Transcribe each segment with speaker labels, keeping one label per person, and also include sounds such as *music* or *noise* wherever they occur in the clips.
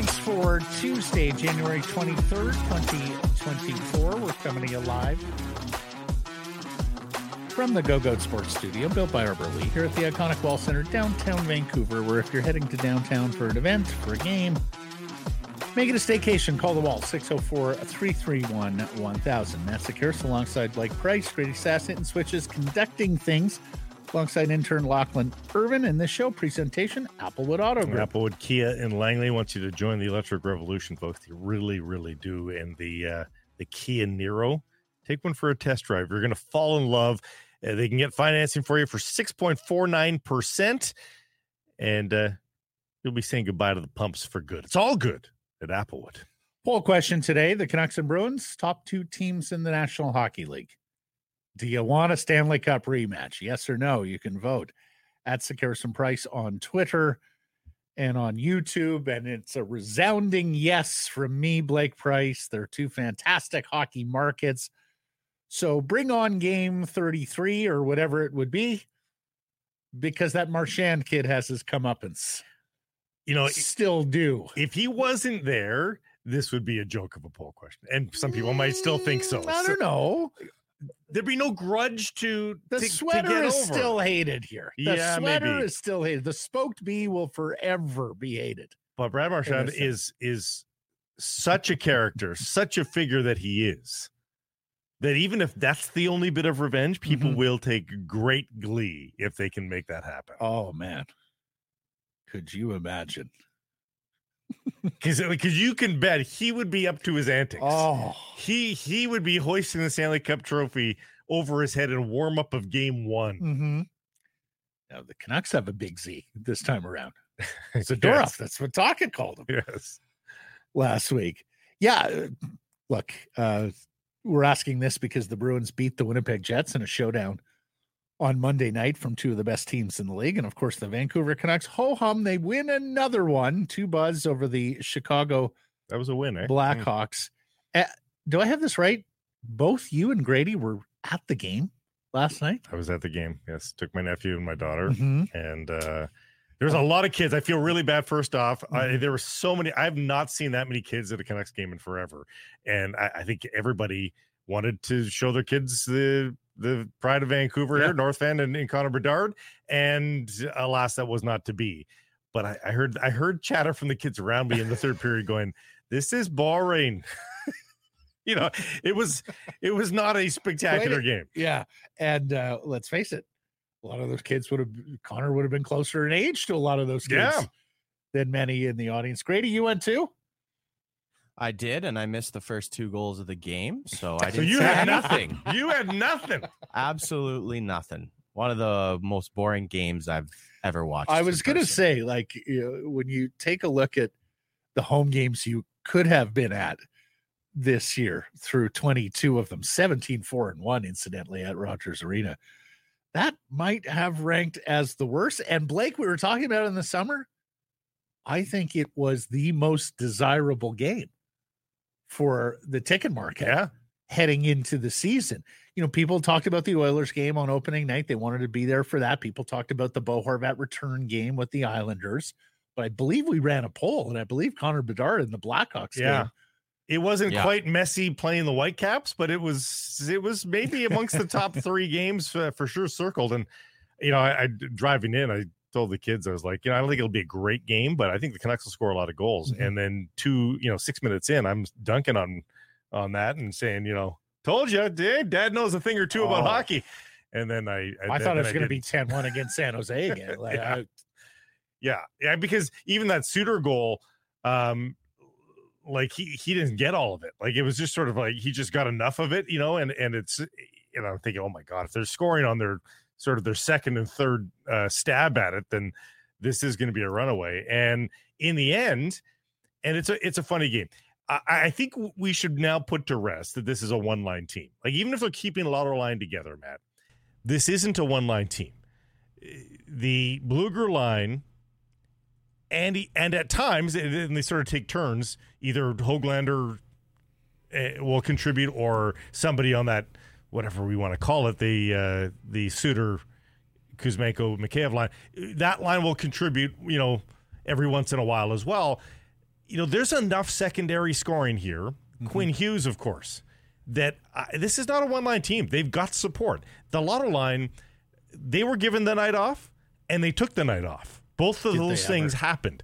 Speaker 1: Price for Tuesday, January 23rd, 2024. We're coming to you live from the Go Goat Sports Studio, built by Arbor Lee, here at the iconic Wall Center, downtown Vancouver, where if you're heading to downtown for an event, for a game, make it a staycation, call the wall, 604 331 1000. Matt Sekeres alongside Blake Price, Grady Sassett, and Switches conducting things alongside intern Lachlan Irvin. In this show presentation, Applewood Auto Group.
Speaker 2: Applewood Kia and Langley wants you to join the electric revolution, folks. They really, really do. And the uh, the Kia Niro, take one for a test drive. You're going to fall in love. Uh, they can get financing for you for 6.49%. And uh, you'll be saying goodbye to the pumps for good. It's all good at Applewood.
Speaker 1: Poll question today the Canucks and Bruins, top two teams in the National Hockey League. Do you want a Stanley Cup rematch? Yes or no? You can vote at Sekeres Price on Twitter and on YouTube. And it's a resounding yes from me, Blake Price. They're two fantastic hockey markets. So bring on game 33 or whatever it would be, because that Marchand kid has his comeuppance.
Speaker 2: You know,
Speaker 1: still do.
Speaker 2: If he wasn't there, this would be a joke of a poll question. And some people might still think so.
Speaker 1: Mm, I don't know.
Speaker 2: There'd be no grudge to
Speaker 1: The
Speaker 2: to, to
Speaker 1: sweater
Speaker 2: get
Speaker 1: is
Speaker 2: over.
Speaker 1: still hated here. The
Speaker 2: Yeah,
Speaker 1: sweater
Speaker 2: maybe.
Speaker 1: is still hated. The smoked bee will forever be hated.
Speaker 2: But Brad Marchand is is such a character, such a figure that he is. That even if that's the only bit of revenge, people
Speaker 1: Mhm.
Speaker 2: will take great glee if they can make that happen.
Speaker 1: Oh man. Could you imagine?
Speaker 2: Because because you can bet he would be up to his antics.
Speaker 1: Oh,
Speaker 2: He he would be hoisting the Stanley Cup trophy over his head in warm up of game one.
Speaker 1: mm-hmm. Now the Canucks have a big Z this time around. *laughs* Zadorov,
Speaker 2: Yes.
Speaker 1: that's what Tocchet called him
Speaker 2: Yes.
Speaker 1: last week. Yeah, uh, look, uh, we're asking this because the Bruins beat the Winnipeg Jets in a showdown on Monday night from two of the best teams in the league. And of course, the Vancouver Canucks, ho hum, they win another one, two buzz over the Chicago
Speaker 2: That was a win, eh?
Speaker 1: Blackhawks. Uh, do I have this right? Both you and Grady were at the game last night.
Speaker 2: I was at the game. Yes. Took my nephew and my daughter.
Speaker 1: Mhm.
Speaker 2: and uh there's a lot of kids. I feel really bad. First off, I,
Speaker 1: Mhm.
Speaker 2: there were so many. I have not seen that many kids at a Canucks game in forever, and I, I think everybody wanted to show their kids the the pride of Vancouver
Speaker 1: Yeah.
Speaker 2: here, North Van, and, and Connor Bedard. And alas, that was not to be. But I, I heard I heard chatter from the kids around me in the third period, going, "This is boring." *laughs* you know, it was it was not a spectacular game.
Speaker 1: Yeah. And uh, let's face it, a lot of those kids would have, Connor would have been closer in age to a lot of those kids
Speaker 2: Yeah.
Speaker 1: than many in the audience. Grady, you went too?
Speaker 3: I did, and I missed the first two goals of the game, so I
Speaker 2: So
Speaker 3: didn't
Speaker 2: you
Speaker 3: see
Speaker 2: had
Speaker 3: anything.
Speaker 2: nothing. *laughs* You had nothing.
Speaker 3: Absolutely nothing. One of the most boring games I've ever watched.
Speaker 1: I was going to
Speaker 3: person.
Speaker 1: say, like, you know, when you take a look at the home games you could have been at this year through 22 of them, 17, 4 and 1, incidentally, at Rogers Arena, that might have ranked as the worst. And Blake, we were talking about in the summer. I think it was the most desirable game for the ticket market
Speaker 2: Yeah.
Speaker 1: heading into the season. You know, people talked about the Oilers game on opening night. They wanted to be there for that. People talked about the Bo Horvat return game with the Islanders. But I believe we ran a poll, and I believe Connor Bedard in the Blackhawks
Speaker 2: Yeah.
Speaker 1: game.
Speaker 2: It wasn't
Speaker 3: Yeah.
Speaker 2: quite Messi playing the Whitecaps, but it was it was maybe amongst the top *laughs* three games uh, for sure circled. And you know, I, I driving in, I told the kids I was like, you know, I don't think it'll be a great game, but I think the Canucks will score a lot of goals.
Speaker 1: Mhm.
Speaker 2: And then two, you know, six minutes in, I'm dunking on on that and saying, you know, told you, Dad knows a thing or two about
Speaker 1: Oh.
Speaker 2: hockey. And then I
Speaker 1: I, thought it was going to be
Speaker 2: didn't.
Speaker 1: 10 1 against San *laughs* Jose again. Like,
Speaker 2: Yeah.
Speaker 1: I-
Speaker 2: Yeah, yeah, because even that Suter goal, um, like he he didn't get all of it. Like it was just sort of like he just got enough of it, you know. And and it's you know I'm thinking, oh my god, if they're scoring on their sort of their second and third uh, stab at it, then this is going to be a runaway. And in the end, and it's a it's a funny game. I, I think we should now put to rest that this is a one line team. Like even if they're keeping a lot of line together, Matt, this isn't a one line team. The Blueger line and he, and at times and they sort of take turns either Höglander uh, will contribute or somebody on that whatever we want to call it the uh, the Suter Kuzmenko Mikheyev line that line will contribute you know every once in a while as well you know, there's enough secondary scoring here. Quinn Hughes, of course, that uh, this is not a one line team. They've got support. The Lotto line, they were given the night off and they took the night off. Both of
Speaker 1: Did
Speaker 2: those things
Speaker 1: ever?
Speaker 2: happened.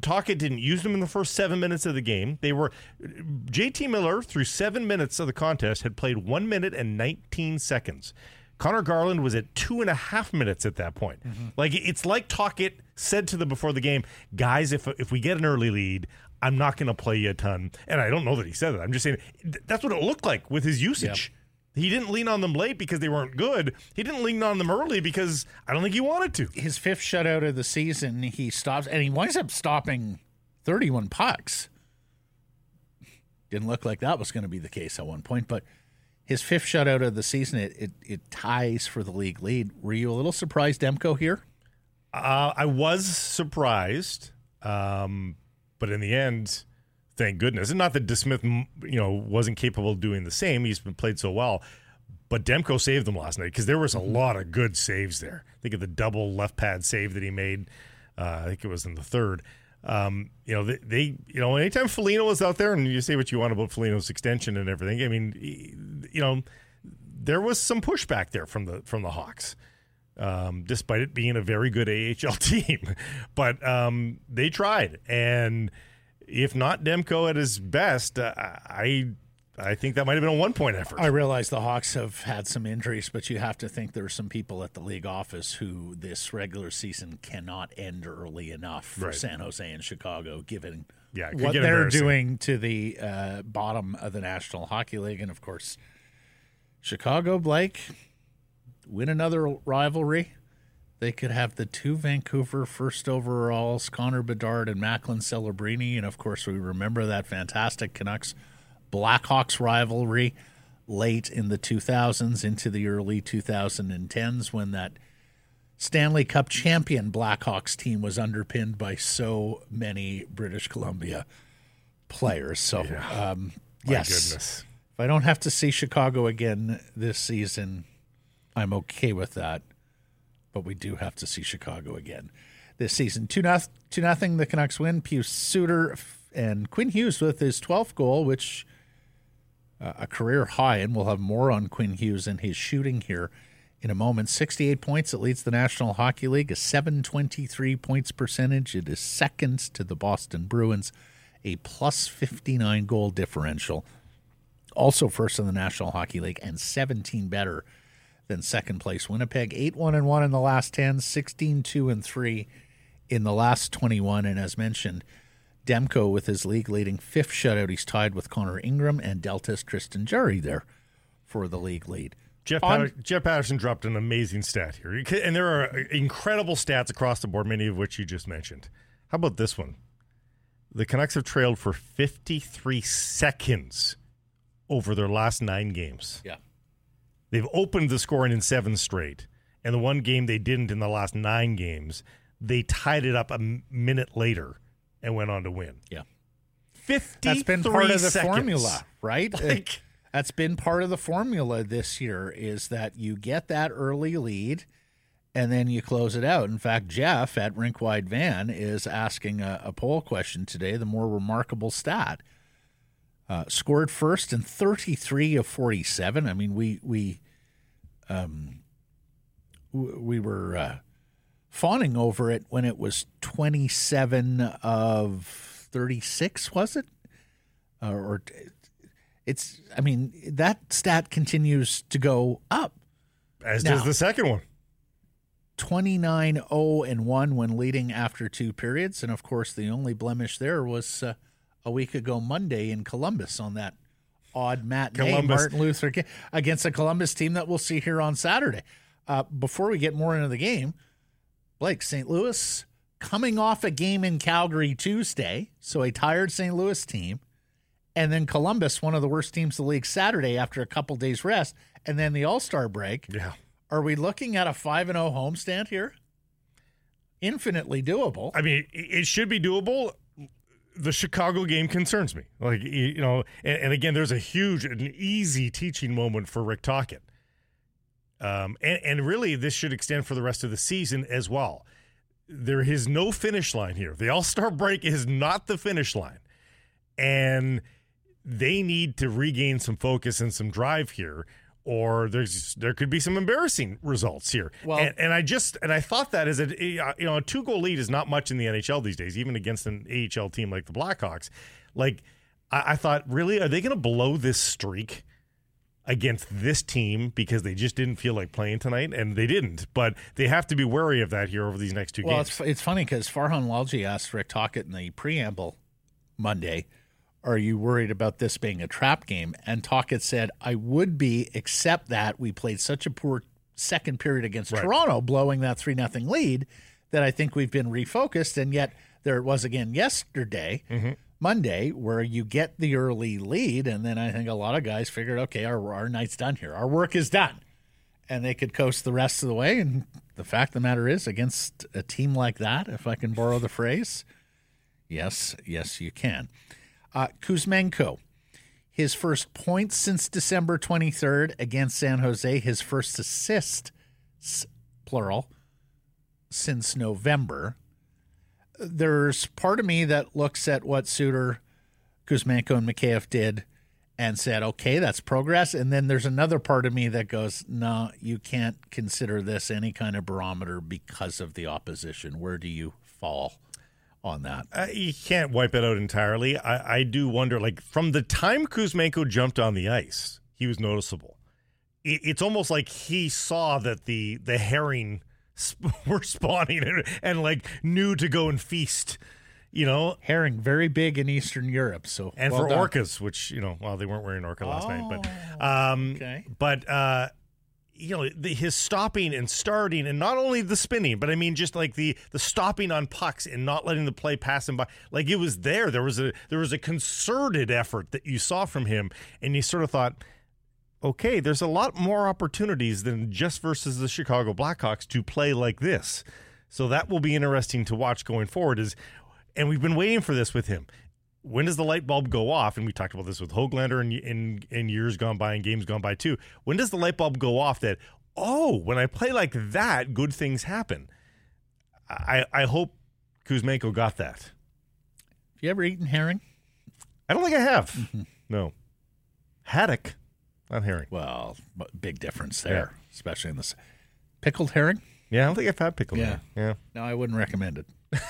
Speaker 2: Tocchet didn't use them in the first seven minutes of the game. They were JT Miller through seven minutes of the contest had played one minute and 19 seconds. Conor Garland was at two and a half minutes at that point. Mm-hmm. Like it's like Tocchet said to them before the game, guys, if if we get an early lead, I'm not going to play you a ton. And I don't know that he said that. I'm just saying that's what it looked like with his usage. He didn't lean on them late because they weren't good. He didn't lean on them early because I don't think he wanted to.
Speaker 1: His fifth shutout of the season, he stops and he winds up stopping 31 pucks. Didn't look like that was going to be the case at one point, but his fifth shutout of the season, it, it, it ties for the league lead. Were you a little surprised, Demko, here?
Speaker 2: Uh, I was surprised, um, but in the end, thank goodness. And not that DeSmith, you know, wasn't capable of doing the same. He's been played so well. But Demko saved them last night because there was a lot of good saves there. Think of the double left pad save that he made. Uh, I think it was in the third. Um, you know, they, they, you know, anytime Foligno was out there, and you say what you want about Foligno's extension and everything. I mean, you know, there was some pushback there from the from the Hawks um, despite it being a very good AHL *laughs* team. but um, they tried, and if not Demko at his best, uh, I I think that might have been a one point effort.
Speaker 1: I realize the Hawks have had some injuries, but you have to think there are some people at the league office who this regular season cannot end early enough for
Speaker 2: Right.
Speaker 1: San Jose and Chicago, given
Speaker 2: Yeah,
Speaker 1: what they're doing to the uh, bottom of the National Hockey League. And of course, Chicago, Blake, win another rivalry. They could have the two Vancouver first overalls, Connor Bedard and Macklin Celebrini. And of course, we remember that fantastic Canucks Blackhawks rivalry late in the 2000s into the early 2010s when that Stanley Cup champion Blackhawks team was underpinned by so many British Columbia players. So, um,
Speaker 2: My
Speaker 1: yes,
Speaker 2: goodness.
Speaker 1: if I don't have to see Chicago again this season, I'm okay with that. But we do have to see Chicago again this season. Two nothing. Two nothing. The Canucks win. Pius Suter and Quinn Hughes with his 12th goal, which uh, a career high, and we'll have more on Quinn Hughes and his shooting here in a moment. 68 points. It leads the National Hockey League, a 723 points percentage. It is second to the Boston Bruins, a plus 59 goal differential also first in the National Hockey League and 17 better than second place Winnipeg. 8 1 and 1 in the last 10, 16 2 and 3 in the last 21. And as mentioned, Demko with his league leading fifth shutout. He's tied with Connor Ingram and Delta's Tristan Jarry there for the league lead.
Speaker 2: Jeff,
Speaker 1: On-
Speaker 2: Patter- Jeff Paterson dropped an amazing stat here. And there are incredible stats across the board, many of which you just mentioned. How about this one? The Canucks have trailed for 53 seconds over their last nine games.
Speaker 1: Yeah.
Speaker 2: They've opened the scoring in seven straight. And the one game they didn't in the last nine games, they tied it up a minute later and went on to win.
Speaker 1: Yeah.
Speaker 2: 53
Speaker 1: That's been part of the
Speaker 2: seconds.
Speaker 1: formula, right? *laughs*
Speaker 2: Like-
Speaker 1: That's been part of the formula this year is that you get that early lead and then you close it out. In fact, Jeff at Rink Wide Van is asking a, a poll question today, the more remarkable stat. Uh, scored first in 33 of 47. I mean, we we um we were uh, fawning over it when it was 27 of 36, was it? Uh, or it's I mean, that stat continues to go up.
Speaker 2: As
Speaker 1: Now-
Speaker 2: does the second one.
Speaker 1: 29 0 and 1 when leading after two periods. And of course, the only blemish there was uh, a week ago Monday in Columbus on that odd matinee
Speaker 2: Columbus.
Speaker 1: Martin Luther King against a Columbus team that we'll see here on Saturday. Uh, before we get more into the game, Blake, St. Louis coming off a game in Calgary Tuesday, so a tired St. Louis team, and then Columbus, one of the worst teams in the league, Saturday after a couple days rest, and then the All Star break.
Speaker 2: Yeah.
Speaker 1: Are we looking at a 5 and 0 homestand here? Infinitely doable.
Speaker 2: I mean, it it should be doable. The Chicago game concerns me. Like you know, and, and again, there's a huge, an easy teaching moment for Rick Tocchet. Um, and, and really, this should extend for the rest of the season as well. there is no finish line here. The All Star break is not the finish line, and they need to regain some focus and some drive here. Or there's there could be some embarrassing results here.
Speaker 1: Well-
Speaker 2: and, and I just and I thought that as a you know a two goal lead is not much in the NHL these days, even against an AHL team like the Blackhawks. Like I, I thought, really, are they going to blow this streak? against this team because they just didn't feel like playing tonight, and they didn't. But they have to be wary of that here over these next two
Speaker 1: Well,
Speaker 2: games.
Speaker 1: it's it's funny because Farhan Lalji asked Rick Tocchet in the preamble Monday, "Are you worried about this being a trap game?" And Tocchet said, "I would be, except that we played such a poor second period against
Speaker 2: Right.
Speaker 1: Toronto, blowing that three nothing lead, that I think we've been refocused. And yet there it was again yesterday." Mm-hmm. Monday, where you get the early lead, and then I think a lot of guys figured, okay, our, our night's done here. Our work is done and they could coast the rest of the way. And the fact of the matter is, against a team like that, if I can borrow the phrase, yes, yes, you can. Uh, Kuzmenko, his first point since December 23rd against San Jose, his first assist, plural, since November. There's part of me that looks at what Suter, Kuzmenko, and Mikheyev did and said, okay, that's progress. And then there's another part of me that goes, no, you can't consider this any kind of barometer because of the opposition. Where do you fall on that?
Speaker 2: Uh, you can't wipe it out entirely. I, I do wonder, like from the time Kuzmenko jumped on the ice, he was noticeable. It, it's almost like he saw that the the herring sp- *laughs* were spawning and, and like knew to go and feast. You know,
Speaker 1: Herring, very big in Eastern Europe. So
Speaker 2: and
Speaker 1: well
Speaker 2: for
Speaker 1: done.
Speaker 2: orcas, which you know, well, they weren't wearing orca last night, but
Speaker 1: Oh,
Speaker 2: um,
Speaker 1: okay.
Speaker 2: but uh, you know, the, his stopping and starting, and not only the spinning, but I mean, just like the the stopping on pucks and not letting the play pass him by, like it was there. There was a there was a concerted effort that you saw from him, and you sort of thought. Okay, there's a lot more opportunities than just versus the Chicago Blackhawks to play like this. So that will be interesting to watch going forward. Is and we've been waiting for this with him. When does the light bulb go off? And we talked about this with Höglander in, in in years gone by and games gone by too. When does the light bulb go off that oh, when I play like that, good things happen? I I hope Kuzmenko got that.
Speaker 1: Have you ever eaten herring?
Speaker 2: I don't think I have.
Speaker 1: Mm-hmm.
Speaker 2: No, haddock, not herring.
Speaker 1: Well, big difference there, especially in this pickled herring.
Speaker 2: Yeah, I don't think I've had pickled.
Speaker 1: Yeah.
Speaker 2: herring. yeah.
Speaker 1: No, I wouldn't recommend it. *laughs*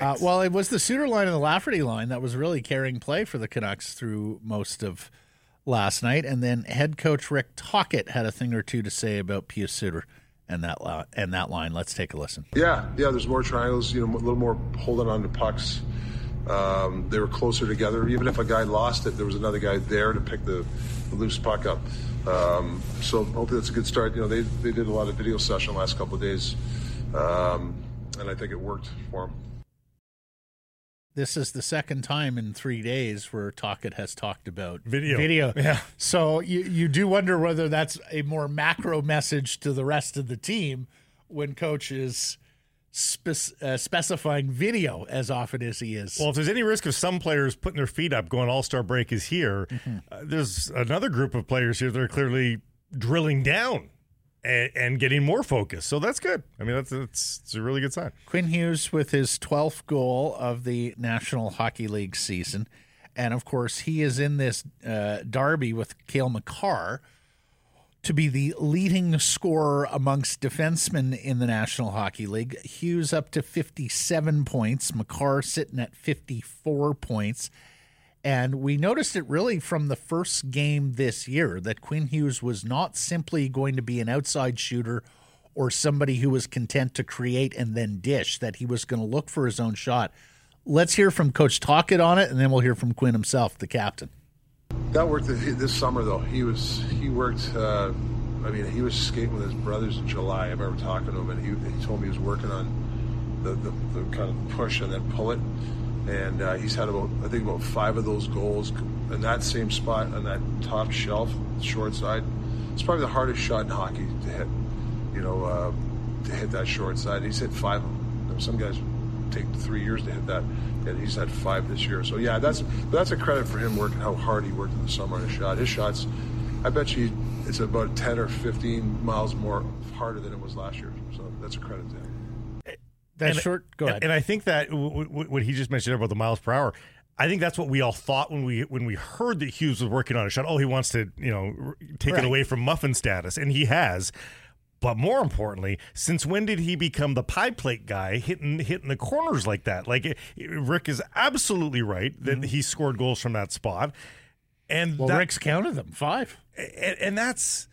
Speaker 1: uh, well, it was the Suter line and the Lafferty line that was really carrying play for the Canucks through most of last night, and then head coach Rick Tocchet had a thing or two to say about Pius Suter and that li- and that line. Let's take a listen.
Speaker 4: Yeah, yeah. There's more triangles. You know, a little more holding on to pucks. Um, they were closer together. Even if a guy lost it, there was another guy there to pick the, the loose puck up. Um, so hopefully that's a good start. You know, they they did a lot of video session the last couple of days, um, and I think it worked for them.
Speaker 1: This is the second time in three days where Tocchet has talked about
Speaker 2: Video.
Speaker 1: Video.
Speaker 2: Yeah.
Speaker 1: So you, you do wonder whether that's a more macro message to the rest of the team when coach is spec- uh, specifying video as often as he is.
Speaker 2: Well, if there's any risk of some players putting their feet up, going All Star break is here, uh, there's another group of players here that are clearly drilling down and, and getting more focus. So that's good. I mean, that's it's, it's a really good sign.
Speaker 1: Quinn Hughes with his 12th goal of the National Hockey League season. And of course, he is in this uh, derby with Cale Makar to be the leading scorer amongst defensemen in the National Hockey League. Hughes up to 57 points, McCarr sitting at 54 points. And we noticed it really from the first game this year that Quinn Hughes was not simply going to be an outside shooter or somebody who was content to create and then dish, that he was going to look for his own shot. Let's hear from Coach Tocchet on it, and then we'll hear from Quinn himself, the captain.
Speaker 4: That worked this summer though. He was he worked. Uh, I mean, he was skating with his brothers in July. I remember talking to him, and he, he told me he was working on the, the, the kind of push and then pull it. And uh, he's had about I think about five of those goals in that same spot on that top shelf, short side. It's probably the hardest shot in hockey to hit. You know, uh, to hit that short side. He's hit five of them. Some guys take three years to hit that, and he's had five this year. So yeah, that's that's a credit for him working how hard he worked in the summer on his shot. His shots, I bet you, it's about ten or fifteen miles more harder than it was last year. So that's a credit to him.
Speaker 1: That
Speaker 2: And-
Speaker 1: short. Go ahead.
Speaker 2: And I think that w- w- what he just mentioned about the miles per hour, I think that's what we all thought when we when we heard that Hughes was working on a shot. Oh, he wants to you know r- take
Speaker 1: Right.
Speaker 2: it away from muffin status, and he has. But more importantly, since when did he become the pie plate guy hitting hitting the corners like that? Like Rick is absolutely right that he scored goals from that spot, and
Speaker 1: Mm-hmm. well,
Speaker 2: that,
Speaker 1: Rick's counted them five.
Speaker 2: and, and that's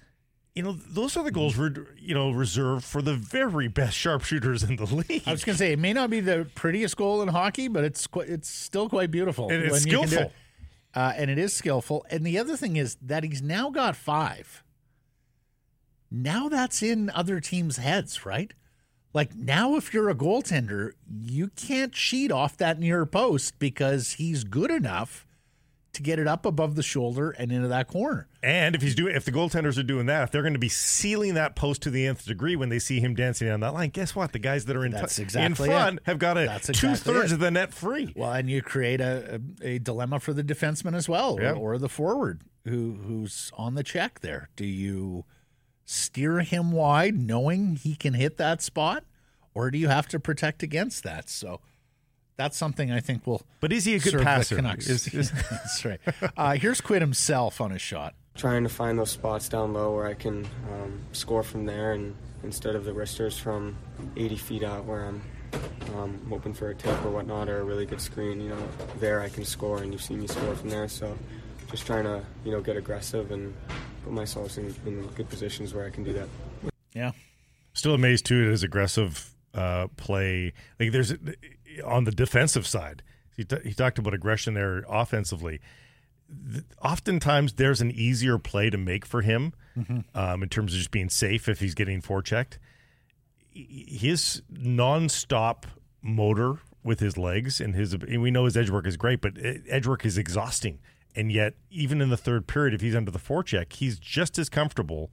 Speaker 2: you know those are the goals re- you know reserved for the very best sharpshooters in the *laughs* league.
Speaker 1: I was going to say it may not be the prettiest goal in hockey, but it's qu- it's still quite beautiful.
Speaker 2: And it's
Speaker 1: when you can do
Speaker 2: skillful.
Speaker 1: it. Uh, and it is skillful. And the other thing is that he's now got five. Now that's in other teams' heads, right? Like now, if you're a goaltender, you can't cheat off that near post because he's good enough to get it up above the shoulder and into that corner.
Speaker 2: And if he's doing, if the goaltenders are doing that, if they're going to be sealing that post to the nth degree when they see him dancing down that line, guess what? The guys that are in,
Speaker 1: That's
Speaker 2: in
Speaker 1: exactly
Speaker 2: front
Speaker 1: it.
Speaker 2: have got a
Speaker 1: That's
Speaker 2: two thirds of the net free.
Speaker 1: Well, and you create a, a, a dilemma for the defenseman as well,
Speaker 2: Yeah.
Speaker 1: or, or the forward who who's on the check there. Do you steer him wide, knowing he can hit that spot, or do you have to protect against that? So that's something I think will.
Speaker 2: But is he a good
Speaker 1: serve the
Speaker 2: passer?
Speaker 1: Canucks.
Speaker 2: Is- is- *laughs*
Speaker 1: that's right. Uh, here's Quid himself on his shot.
Speaker 5: trying to find those spots down low where I can um, score from there, and instead of the wristers from 80 feet out where I'm um, hoping for a tip or whatnot or a really good screen, you know, there I can score, and you see me score from there. So just trying to you know get aggressive and put myself in, in good positions where I can do that.
Speaker 1: Yeah.
Speaker 2: Still amazed too at his aggressive uh, play. Like there's on the defensive side, he, t- he talked about aggression there offensively. Th- Oftentimes, there's an easier play to make for him um, in terms of just being safe if he's getting forechecked. His nonstop motor with his legs and his and we know his edge work is great, but edge work is exhausting. And yet, even in the third period, if he's under the forecheck, he's just as comfortable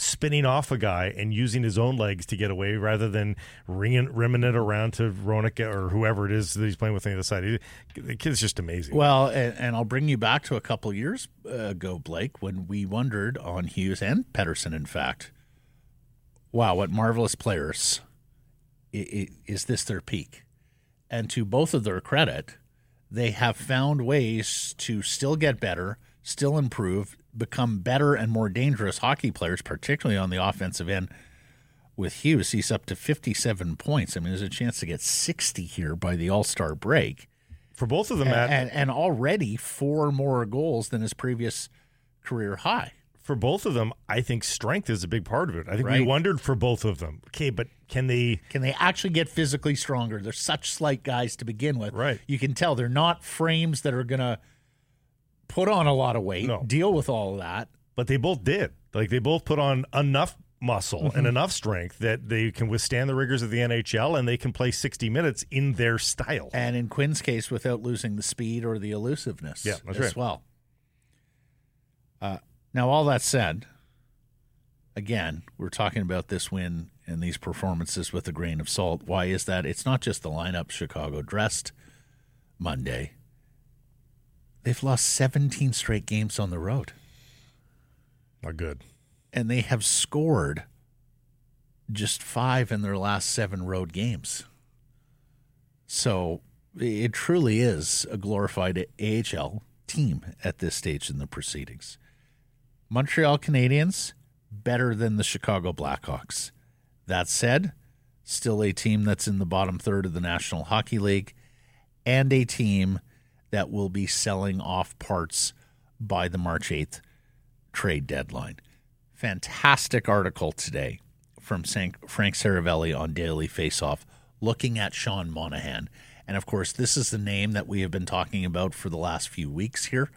Speaker 2: spinning off a guy and using his own legs to get away rather than ringing, rimming it around to Ronica or whoever it is that he's playing with on the other side. He, the kid's just amazing.
Speaker 1: Well, and, and I'll bring you back to a couple years ago, Blake, when we wondered on Hughes and Pettersson, in fact, wow, what marvelous players. Is this their peak? And to both of their credit, they have found ways to still get better, still improve, become better and more dangerous hockey players, particularly on the offensive end. With Hughes, he's up to 57 points. I mean, there's a chance to get 60 here by the All Star break
Speaker 2: For both of them,
Speaker 1: and, and, and already four more goals than his previous career high.
Speaker 2: for both of them, I think strength is a big part of it. I think we wondered for both of them. Okay, but can they?
Speaker 1: Can they actually get physically stronger? They're such slight guys to begin with.
Speaker 2: Right.
Speaker 1: You can tell they're not frames that are going to put on a lot of weight,
Speaker 2: No.
Speaker 1: deal with all of that.
Speaker 2: But they both did. Like they both put on enough muscle
Speaker 1: Mm-hmm.
Speaker 2: and enough strength that they can withstand the rigors of the NHL and they can play 60 minutes in their style.
Speaker 1: And in Quinn's case, without losing the speed or the elusiveness
Speaker 2: Yeah, that's
Speaker 1: as
Speaker 2: right.
Speaker 1: well. Uh, now, all that said, again, we're talking about this win and these performances with a grain of salt. Why is that? It's not just the lineup Chicago dressed Monday. They've lost 17 straight games on the road,
Speaker 2: Not good.
Speaker 1: and they have scored just five in their last seven road games. So it truly is a glorified AHL team at this stage in the proceedings. Montreal Canadiens better than the Chicago Blackhawks. That said, still a team that's in the bottom third of the National Hockey League and a team that will be selling off parts by the March 8th trade deadline. Fantastic article today from Frank Seravalli on Daily Faceoff looking at Sean Monahan. And of course, this is the name that we have been talking about for the last few weeks here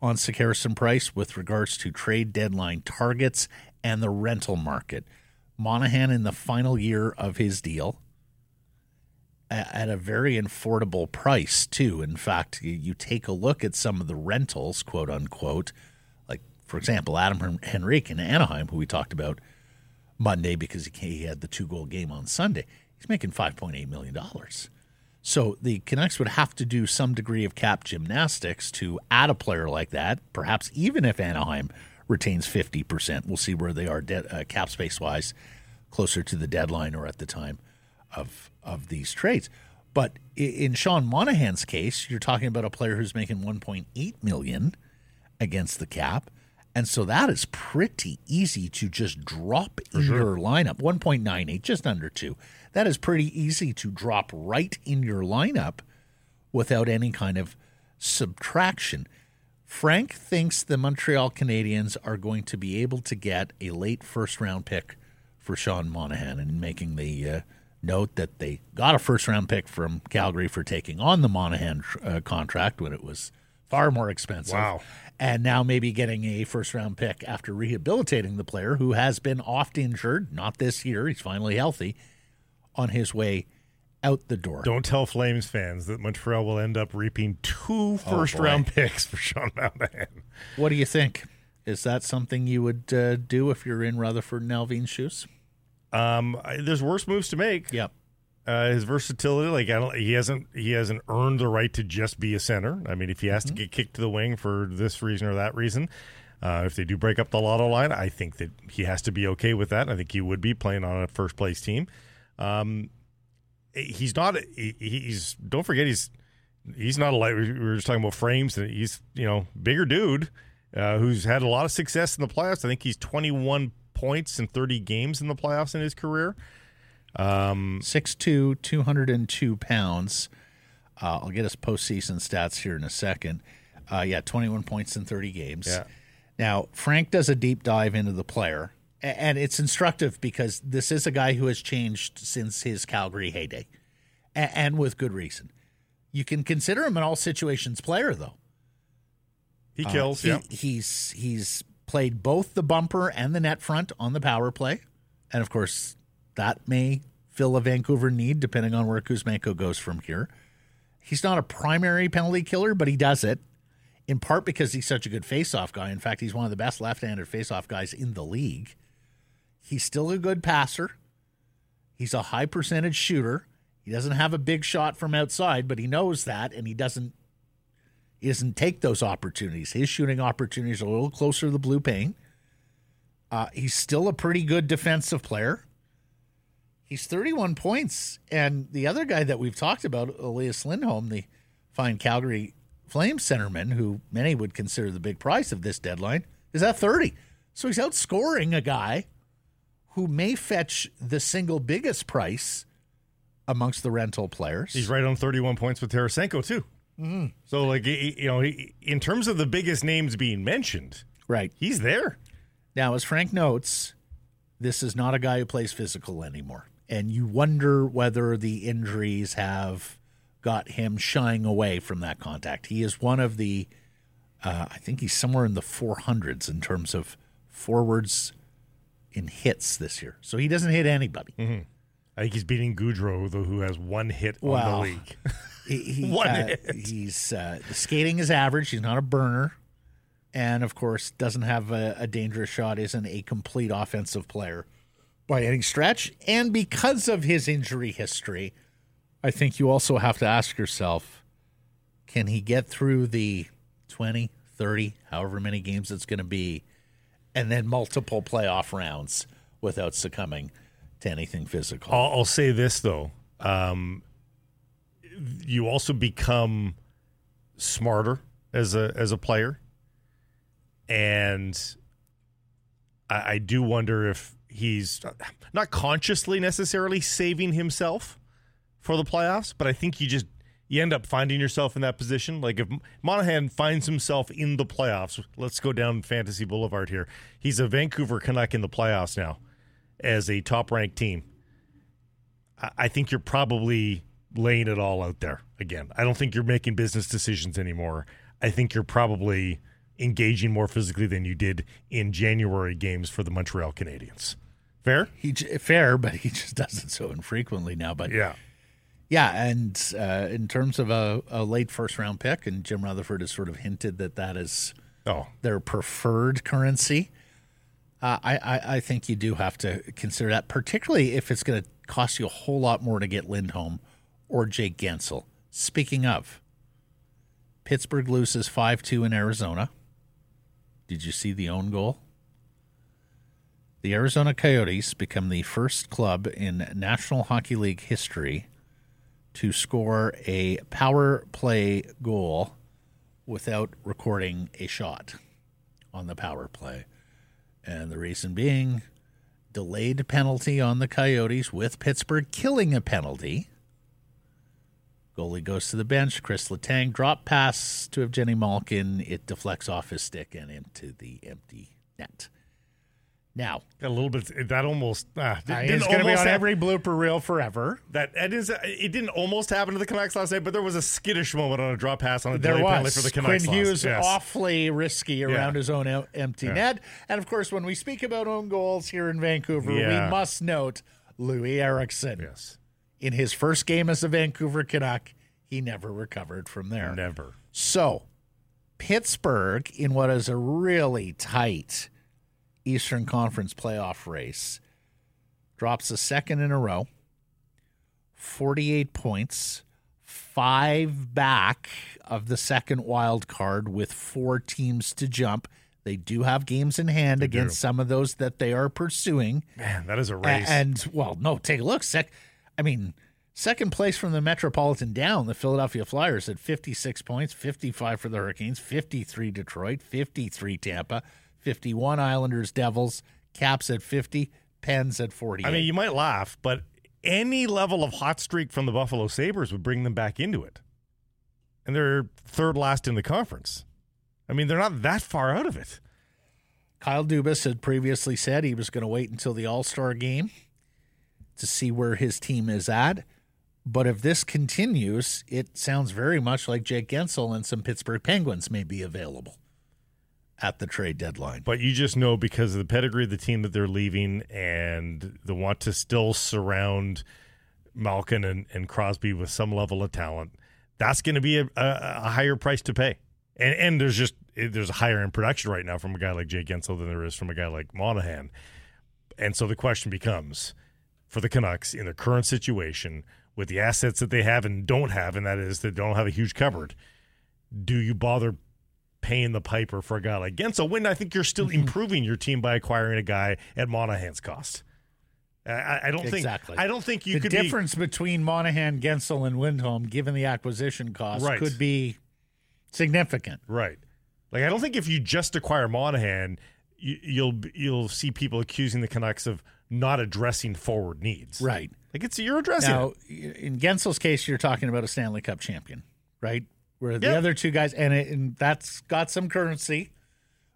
Speaker 1: on Sekeres and Price with regards to trade deadline targets and the rental market. Monahan in the final year of his deal at a very affordable price, too. In fact, you- take a look at some of the rentals, quote unquote, like, for example, Adam Henrique in Anaheim, who we talked about Monday because he, had the two goal game on Sunday. He's making $5.8 million. So the Canucks would have to do some degree of cap gymnastics to add a player like that, perhaps even if Anaheim retains 50%. We'll see where they are de- uh, cap space wise closer to the deadline or at the time of of these trades. But in Sean Monahan's case, you're talking about a player who's making 1.8 million against the cap. And so that is pretty easy to just drop in your lineup. 1.98, just under two. That is pretty easy to drop right in your lineup without any kind of subtraction. Frank thinks the Montreal Canadiens are going to be able to get a late first round pick for Sean Monahan and making the uh, note that they got a first round pick from Calgary for taking on the Monahan uh, contract when it was far more expensive.
Speaker 2: Wow.
Speaker 1: And now maybe getting a first round pick after rehabilitating the player who has been oft injured, not this year, he's finally healthy, on his way out the door.
Speaker 2: Don't tell Flames fans that Montreal will end up reaping two first
Speaker 1: boy.
Speaker 2: round picks for Sean Monahan.
Speaker 1: What do you think? Is that something you would uh, do if you're in Rutherford and shoes?
Speaker 2: Um, I- there's worse moves to make.
Speaker 1: Yep.
Speaker 2: Uh, his versatility, like I don't, he hasn't he hasn't earned the right to just be a center. I mean, if he has to get kicked to the wing for this reason or that reason, uh, if they do break up the lotto line, I think that he has to be okay with that. I think he would be playing on a first place team. Um, he's not. He, he's don't forget he's he's not a light. We were just talking about frames, and he's you know bigger dude uh, who's had a lot of success in the playoffs. I think he's 21 points in 30 games in the playoffs in his career. Um,
Speaker 1: 6'2", 202 pounds. Uh, I'll get his postseason stats here in a second. Uh, yeah, 21 points in 30 games.
Speaker 2: Yeah.
Speaker 1: Now, Frank does a deep dive into the player, and it's instructive because this is a guy who has changed since his Calgary heyday, and with good reason. You can consider him an all situations player, though.
Speaker 2: he
Speaker 1: Uh,
Speaker 2: kills.
Speaker 1: he-
Speaker 2: yeah.
Speaker 1: He's he's played both the bumper and the net front on the power play, and of course that may fill a Vancouver need depending on where Kuzmenko goes from here. He's not a primary penalty killer, but he does it in part because he's such a good faceoff guy. In fact, he's one of the best left-handed faceoff guys in the league. He's still a good passer. He's a high percentage shooter. He doesn't have a big shot from outside, but he knows that, and he doesn't he doesn't take those opportunities. His shooting opportunities are a little closer to the blue paint. Uh, he's still a pretty good defensive player. He's 31 points. And the other guy that we've talked about, Elias Lindholm, the fine Calgary Flames centerman, who many would consider the big price of this deadline, is at 30. So he's outscoring a guy who may fetch the single biggest price amongst the rental players.
Speaker 2: He's right on 31 points with Tarasenko too.
Speaker 1: Mm-hmm.
Speaker 2: So like you know, in terms of the biggest names being mentioned,
Speaker 1: right.
Speaker 2: he's there.
Speaker 1: Now, as Frank notes, this is not a guy who plays physical anymore. And you wonder whether the injuries have got him shying away from that contact. He is one of the, uh, I think he's somewhere in the 400s in terms of forwards in hits this year. So he doesn't hit anybody.
Speaker 2: I think he's beating Gaudreau, though, who has one hit on the league.
Speaker 1: He, *laughs* he,
Speaker 2: One
Speaker 1: uh,
Speaker 2: hit.
Speaker 1: He's uh, skating is average. He's not a burner, and of course doesn't have a, a dangerous shot. Isn't a complete offensive player by any stretch. And because of his injury history, I think you also have to ask yourself, can he get through the 20, 30, however many games it's going to be, and then multiple playoff rounds without succumbing to anything physical?
Speaker 2: I'll, I'll say this though, um, you also become smarter as a as a player, and I, I do wonder if he's not consciously necessarily saving himself for the playoffs, but I think you just you end up finding yourself in that position. Like if Monahan finds himself in the playoffs, let's go down Fantasy Boulevard here. He's a Vancouver Canuck in the playoffs now as a top ranked team. I- I think you're probably laying it all out there again. I don't think you're making business decisions anymore. I think you're probably engaging more physically than you did in January games for the Montreal Canadiens. Fair?
Speaker 1: He j- fair, but he just does it so infrequently now. But
Speaker 2: Yeah.
Speaker 1: Yeah, and uh, in terms of a, a late first round pick, and Jim Rutherford has sort of hinted that that is
Speaker 2: Oh,
Speaker 1: their preferred currency. Uh, I, I I think you do have to consider that, particularly if it's going to cost you a whole lot more to get Lindholm or Jake Guentzel. Speaking of, Pittsburgh loses five two in Arizona. Did you see the own goal? The Arizona Coyotes become the first club in National Hockey League history to score a power play goal without recording a shot on the power play. And the reason being delayed penalty on the Coyotes with Pittsburgh killing a penalty. Goalie goes to the bench. Chris Letang drop pass to Evgeny Malkin. It deflects off his stick and into the empty net. Now,
Speaker 2: a little bit. That almost
Speaker 1: uh, it's going to be on every blooper reel forever.
Speaker 2: That that is. It didn't almost happen to the Canucks last night, but there was a skittish moment on a drop pass on a
Speaker 1: There was
Speaker 2: for the Canucks. last-
Speaker 1: Hughes
Speaker 2: yes.
Speaker 1: awfully risky around
Speaker 2: Yeah.
Speaker 1: his own em- empty net, and of course, when we speak about own goals here in Vancouver,
Speaker 2: Yeah.
Speaker 1: we must note Loui Eriksson.
Speaker 2: Yes,
Speaker 1: In his first game as a Vancouver Canuck, he never recovered from there.
Speaker 2: never.
Speaker 1: So, Pittsburgh, in what is a really tight Eastern Conference playoff race, drops a second in a row, 48 points, five back of the second wild card with four teams to jump. They do have games in hand against some of those that they are pursuing.
Speaker 2: Man, that is a
Speaker 1: A-
Speaker 2: race.
Speaker 1: And well, no, take a look. Sec, I mean, second place from the Metropolitan down, the Philadelphia Flyers at 56 points, 55 for the Hurricanes, 53 Detroit, 53 Tampa, 51 Islanders, Devils, Caps at 50, Pens at 40.
Speaker 2: I mean, you might laugh, but any level of hot streak from the Buffalo Sabres would bring them back into it. And they're third last in the conference. I mean, they're not that far out of it.
Speaker 1: Kyle Dubas had previously said he was going to wait until the All Star game to see where his team is at. But if this continues, it sounds very much like Jake Guentzel and some Pittsburgh Penguins may be available at the trade deadline.
Speaker 2: But you just know because of the pedigree of the team that they're leaving and the want to still surround Malkin and, and Crosby with some level of talent, that's going to be a, a, a higher price to pay. And, and there's just there's a higher in production right now from a guy like Jake Guentzel than there is from a guy like Monahan. And so the question becomes for the Canucks in their current situation with the assets that they have and don't have, and that is they don't have a huge cupboard. Do you bother paying the piper for a guy like Guentzel when I think you're still mm-hmm. improving your team by acquiring a guy at Monahan's cost? I- I, don't
Speaker 1: Exactly.
Speaker 2: think I don't think you
Speaker 1: the
Speaker 2: could
Speaker 1: difference between Monahan, Guentzel, and Lindholm, given the acquisition cost,
Speaker 2: Right.
Speaker 1: could be significant.
Speaker 2: right. Like I don't think if you just acquire Monahan, you, you'll you'll see people accusing the Canucks of not addressing forward needs.
Speaker 1: Right.
Speaker 2: Like it's you're addressing
Speaker 1: Now,
Speaker 2: it.
Speaker 1: in Guentzel's case, you're talking about a Stanley Cup champion, right? Where the
Speaker 2: Yeah.
Speaker 1: other two guys, and, it, and that's got some currency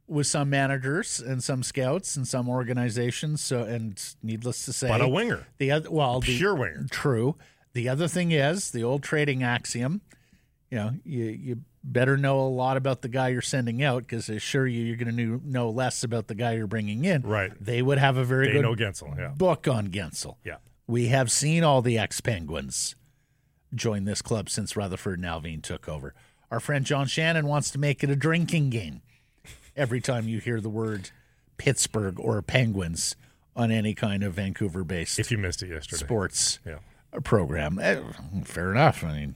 Speaker 1: with some managers and some scouts and some organizations. So, and needless to say,
Speaker 2: But a winger,
Speaker 1: the other, well, the,
Speaker 2: pure winger.
Speaker 1: True. The other thing is the old trading axiom. You know, you you better know a lot about the guy you're sending out because I assure you, you're going to know less about the guy you're bringing in.
Speaker 2: Right.
Speaker 1: They would have a very
Speaker 2: They
Speaker 1: good
Speaker 2: know Guentzel. Yeah.
Speaker 1: book on Guentzel.
Speaker 2: Yeah.
Speaker 1: We have seen all the ex Penguins join this club since Rutherford and Allvin took over. Our friend John Shannon wants to make it a drinking game every time you hear the word Pittsburgh or Penguins on any kind of Vancouver based
Speaker 2: If you missed it yesterday.
Speaker 1: sports
Speaker 2: Yeah.
Speaker 1: program. Eh, fair enough. I mean,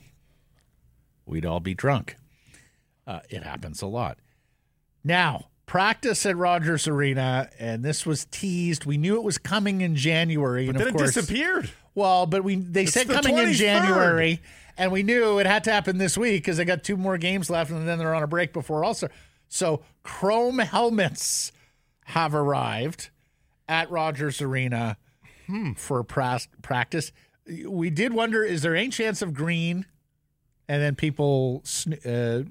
Speaker 1: we'd all be drunk. Uh, it happens a lot. Now, practice at Rogers Arena, and this was teased. We knew it was coming in January, and
Speaker 2: Then
Speaker 1: of
Speaker 2: it
Speaker 1: course,
Speaker 2: disappeared.
Speaker 1: Well, but we they said
Speaker 2: the
Speaker 1: coming in January, and we knew it had to happen this week because they got two more games left, and then they're on a break before Ulster. So chrome helmets have arrived at Rogers Arena for pras- practice. We did wonder: is there any chance of green? And then people uh,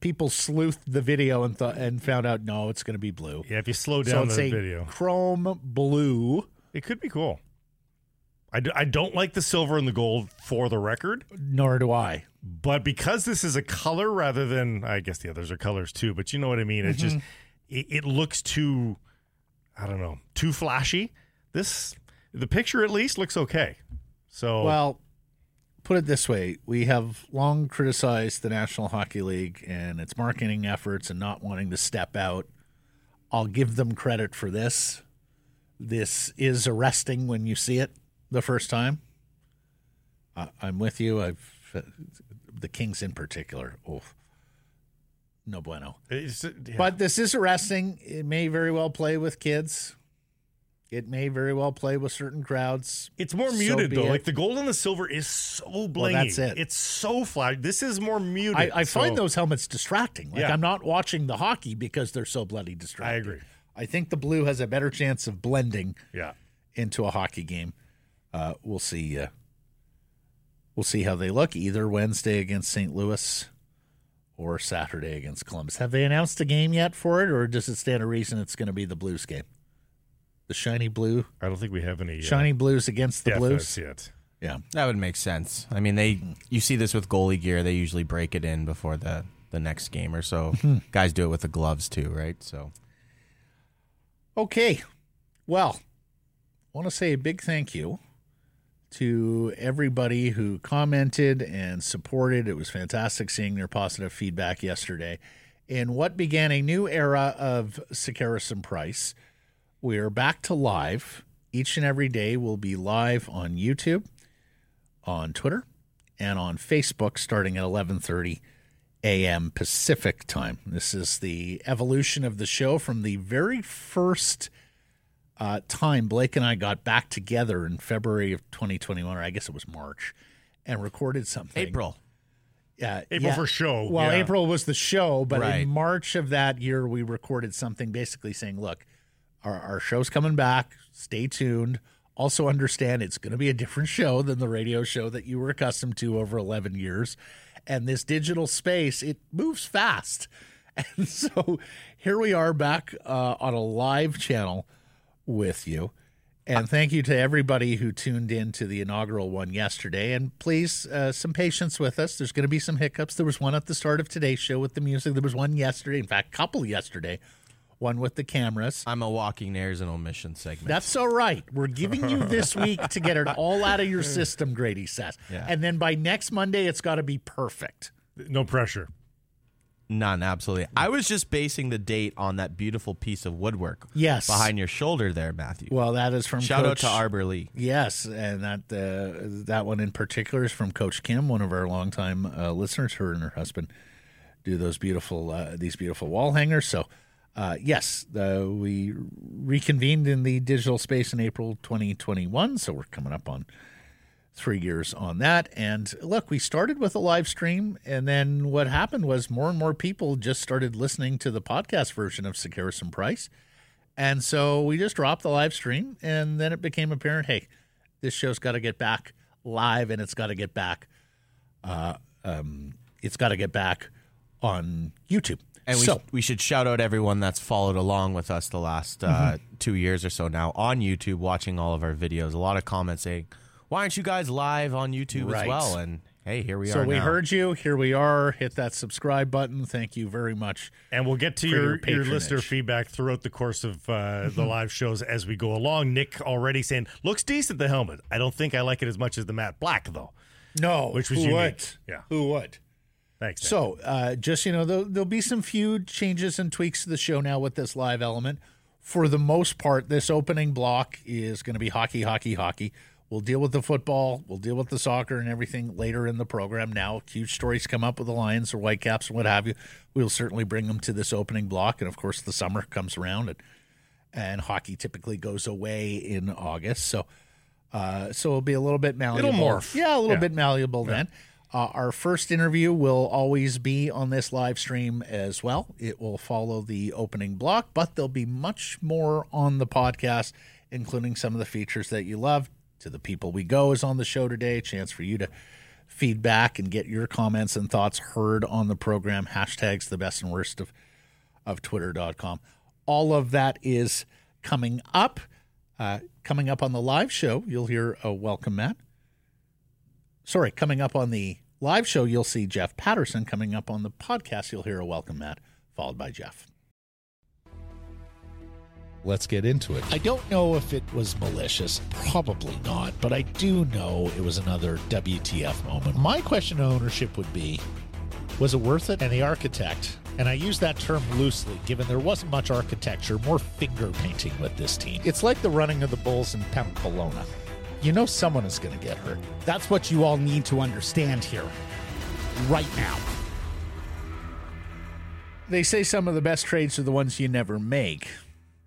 Speaker 1: people sleuthed the video and thought and found out no, it's going to be blue.
Speaker 2: Yeah, if you slow down
Speaker 1: it's
Speaker 2: the video,
Speaker 1: chrome blue.
Speaker 2: it could be cool. I, do, I don't like the silver and the gold for the record,
Speaker 1: Nor do I.
Speaker 2: but because this is a color rather than I guess the others are colors too, but you know what I mean. It just mm-hmm. it, it looks too I don't know too flashy. This the picture at least looks okay. So
Speaker 1: Well, put it this way: we have long criticized the National Hockey League and its marketing efforts and not wanting to step out. I'll give them credit for this. This is arresting when you see it the first time. I I'm with you. I've the Kings in particular. Oh, no bueno.
Speaker 2: yeah.
Speaker 1: But this is arresting. It may very well play with kids. It may very well play with certain crowds.
Speaker 2: It's more
Speaker 1: So
Speaker 2: muted though.
Speaker 1: it.
Speaker 2: Like the gold and the silver is so blingy.
Speaker 1: that's it.
Speaker 2: It's so flat. This is more muted.
Speaker 1: I, I find those helmets distracting. Like
Speaker 2: Yeah.
Speaker 1: I'm not watching the hockey because they're so bloody distracting.
Speaker 2: I agree.
Speaker 1: I think the blue has a better chance of blending
Speaker 2: Yeah.
Speaker 1: into a hockey game. Uh, we'll see. Uh, we'll see how they look either Wednesday against St. Louis or Saturday against Columbus. Have they announced a game yet for it, or does it stand a reason it's going to be the Blues game? The shiny blue,
Speaker 2: I don't think we have any uh,
Speaker 1: shiny blues against the Blues.
Speaker 2: yet.
Speaker 1: Yeah,
Speaker 3: That would make sense. I mean, they you see this with goalie gear. They usually break it in before the the next game or so. Guys do it with the gloves too, right? So
Speaker 1: Okay. Well, I want to say a big thank you to everybody who commented and supported. It was fantastic seeing their positive feedback yesterday. In what began a new era of Sekeres and Price, we are back to live. Each and every day we'll be live on YouTube, on Twitter, and on Facebook starting at 11:30 a.m. Pacific time. This is the evolution of the show from the very first uh, time Blake and I got back together in February of 2021, or I guess it was March, and recorded something.
Speaker 3: April.
Speaker 1: Yeah,
Speaker 2: April
Speaker 1: yeah.
Speaker 2: for show.
Speaker 1: Well,
Speaker 2: yeah.
Speaker 1: April was the show, but
Speaker 3: Right.
Speaker 1: in March of that year, we recorded something basically saying, look, our, our show's coming back. Stay tuned. Also, understand it's going to be a different show than the radio show that you were accustomed to over 11 years. And this digital space, it moves fast. *laughs* And so here we are back uh, on a live channel with you. And thank you to everybody who tuned in to the inaugural one yesterday. And please, uh, some patience with us. There's going to be some hiccups. There was one at the start of today's show with the music. There was one yesterday. In fact, a couple yesterday. One with the cameras.
Speaker 3: I'm a walking errors and omission segment.
Speaker 1: That's all right. We're giving you this week to get it all out of your system, Grady says.
Speaker 3: Yeah.
Speaker 1: And then by next Monday, it's got to be perfect.
Speaker 2: no pressure.
Speaker 3: None, absolutely. I was just basing the date on that beautiful piece of woodwork
Speaker 1: Yes.
Speaker 3: behind your shoulder there, Matthew.
Speaker 1: Well, that is from
Speaker 3: Shout out to Arbor Lee.
Speaker 1: Yes, and that uh, that one in particular is from Coach Kim, one of our longtime uh, listeners. Her and her husband do those beautiful uh, these beautiful wall hangers. So, uh, yes, uh, we reconvened in the digital space in April 2021. So we're coming up on three years on that. And look, we started with a live stream, and then what happened was more and more people just started listening to the podcast version of Sekeres and Price. And so we just dropped the live stream, and then it became apparent hey, this show's got to get back live, and it's got to get back. Uh, um, it's got to get back on YouTube.
Speaker 3: And we,
Speaker 1: so
Speaker 3: we should shout out everyone that's followed along with us the last uh,
Speaker 1: Mm-hmm.
Speaker 3: two years or so now on YouTube, watching all of our videos. A lot of comments saying, "Why aren't you guys live on YouTube
Speaker 1: Right.
Speaker 3: as well?" And hey, here we
Speaker 1: so
Speaker 3: are.
Speaker 1: So we
Speaker 3: now.
Speaker 1: heard you. Here we are. Hit that subscribe button. Thank you very much.
Speaker 2: And we'll get to your,
Speaker 1: your
Speaker 2: your, listener feedback throughout the course of uh, the *laughs* live shows as we go along. Nick already saying, looks decent, the helmet. I don't think I like it as much as the matte black, though.
Speaker 1: No,
Speaker 2: Which was
Speaker 1: who
Speaker 2: unique.
Speaker 1: would?
Speaker 2: Yeah.
Speaker 1: who would?
Speaker 2: Thanks. Nick.
Speaker 1: So, uh, just you know, there'll, there'll be some few changes and tweaks to the show now with this live element. For the most part, this opening block is going to be hockey, hockey, hockey. We'll deal with the football, we'll deal with the soccer and everything later in the program. Now, huge stories come up with the Lions or Whitecaps or what have you. We'll certainly bring them to this opening block, and of course, the summer comes around, and and hockey typically goes away in August. So, uh, so it'll be a little bit malleable.
Speaker 2: It'll morph.
Speaker 1: Yeah, a little
Speaker 2: Yeah.
Speaker 1: bit malleable then. Uh, our first interview will always be on this live stream as well. It will follow the opening block, but there'll be much more on the podcast, including some of the features that you love. To the people we go is on the show today. Chance for you to feedback and get your comments and thoughts heard on the program. Hashtags the best and worst of of twitter.com. All of that is coming up. Uh, coming up on the live show, you'll hear a welcome Matt. Sorry, coming up on the live show, you'll see Jeff Paterson. Coming up on the podcast, you'll hear a welcome Matt, followed by Jeff. Let's get into it. I don't know if it was malicious. Probably not. But I do know it was another WTF moment. My question to ownership would be was it worth it? And the architect, and I use that term loosely, given there wasn't much architecture, more finger painting with this team. It's like the running of the Bulls in Pamplona. You know someone is going to get hurt.
Speaker 6: That's what you all need to understand here, right now.
Speaker 1: They say some of the best trades are the ones you never make.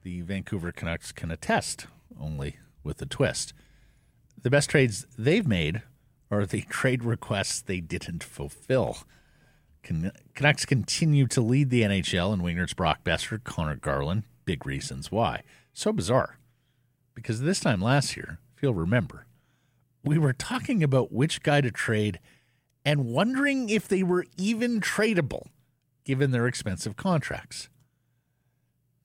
Speaker 1: The Vancouver Canucks can attest only with a twist. The best trades they've made are the *laughs* trade requests they didn't fulfill. Can- Canucks continue to lead the NHL in wingers Brock Boeser, Conor Garland. Big reasons why. So bizarre. Because this time last year, if you'll remember, we were talking about which guy to trade and wondering if they were even tradable given their expensive contracts.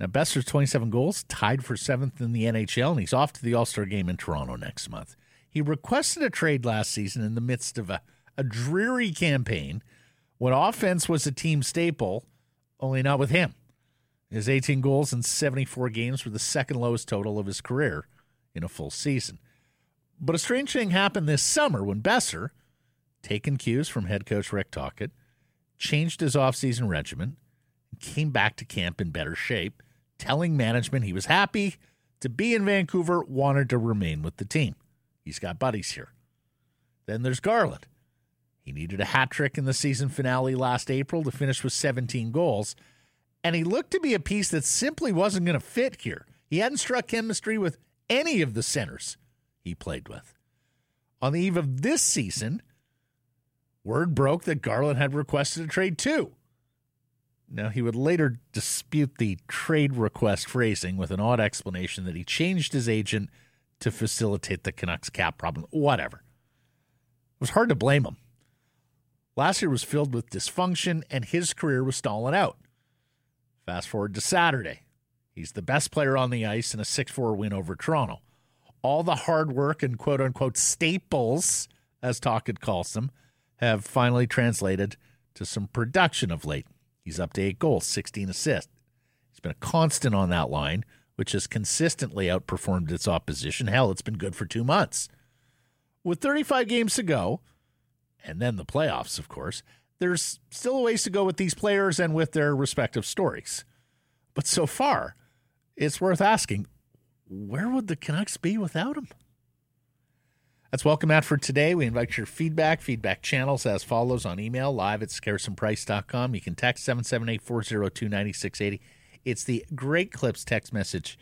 Speaker 1: Now, Boeser's 27 goals, tied for seventh in the NHL, and he's off to the All Star game in Toronto next month. He requested a trade last season in the midst of a, a dreary campaign when offense was a team staple, only not with him. His 18 goals in 74 games were the second lowest total of his career in a full season. But a strange thing happened this summer when Boeser, taking cues from head coach Rick Tocchet, changed his offseason regimen, and came back to camp in better shape, telling management he was happy to be in Vancouver, wanted to remain with the team. He's got buddies here. Then there's Garland. He needed a hat trick in the season finale last April to finish with 17 goals, and he looked to be a piece that simply wasn't going to fit here. He hadn't struck chemistry with any of the centers he played with. On the eve of this season, word broke that Garland had requested a trade too. Now, he would later dispute the trade request phrasing with an odd explanation that he changed his agent to facilitate the Canucks cap problem. Whatever. It was hard to blame him. Last year was filled with dysfunction, and his career was stalling out. Fast forward to Saturday. He's the best player on the ice in a 6 4 win over Toronto. All the hard work and quote unquote staples, as Tocchet calls them, have finally translated to some production of late. He's up to eight goals, 16 assists. He's been a constant on that line, which has consistently outperformed its opposition. Hell, it's been good for two months. With 35 games to go, and then the playoffs, of course, there's still a ways to go with these players and with their respective stories. But so far, it's worth asking where would the Canucks be without him? That's welcome out for today. We invite your feedback. Feedback channels as follows on email live at sekeresandprice.com. You can text 778 402 9680. It's the Great Clips text message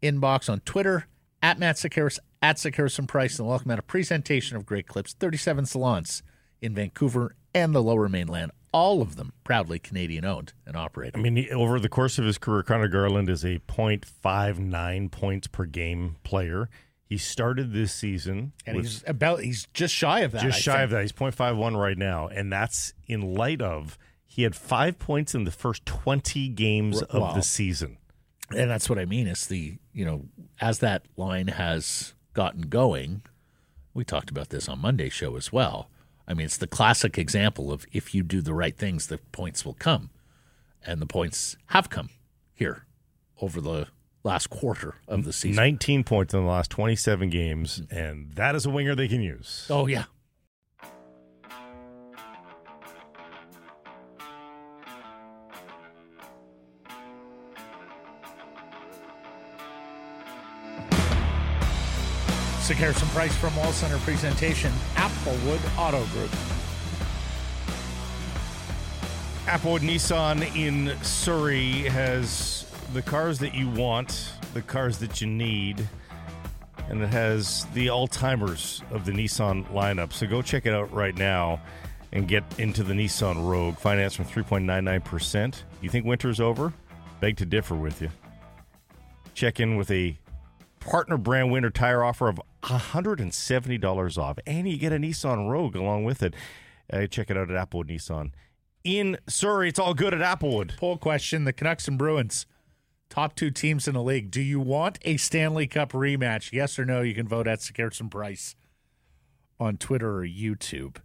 Speaker 1: inbox on Twitter at Matt Sekeres, at Sekeres Price, and welcome out a presentation of Great Clips, 37 salons in Vancouver and the lower mainland. All of them proudly Canadian owned and operated.
Speaker 2: I mean, over the course of his career, Conor Garland is a .59 points per game player. He started this season
Speaker 1: and
Speaker 2: with
Speaker 1: he's about he's just shy of that.
Speaker 2: just
Speaker 1: I
Speaker 2: shy
Speaker 1: think.
Speaker 2: of that. He's .51 right now, and that's in light of he had five points in the first 20 games of the season.
Speaker 1: and that's what I mean. Is the you know as that line has gotten going, we talked about this on Monday's show as well. I mean, it's the classic example of if you do the right things, the points will come, and the points have come here over the last quarter of the season.
Speaker 2: 19 points in the last 27 games, and that is a winger they can use.
Speaker 1: Oh yeah. Sekeres and Price from Wall Center presentation, Applewood Auto Group.
Speaker 2: Applewood Nissan in Surrey has the cars that you want, the cars that you need, and it has the all timers of the Nissan lineup. So go check it out right now and get into the Nissan Rogue. Finance from 3.99%. You think winter's over? Beg to differ with you. Check in with a partner brand winter tire offer of $170 off, and you get a Nissan Rogue along with it. Uh, check it out at Applewood Nissan in Surrey. It's all good at Applewood.
Speaker 1: Poll question: The Canucks and Bruins, top two teams in the league. Do you want a Stanley Cup rematch? Yes or no? You can vote at Sekeres and Price on Twitter or YouTube.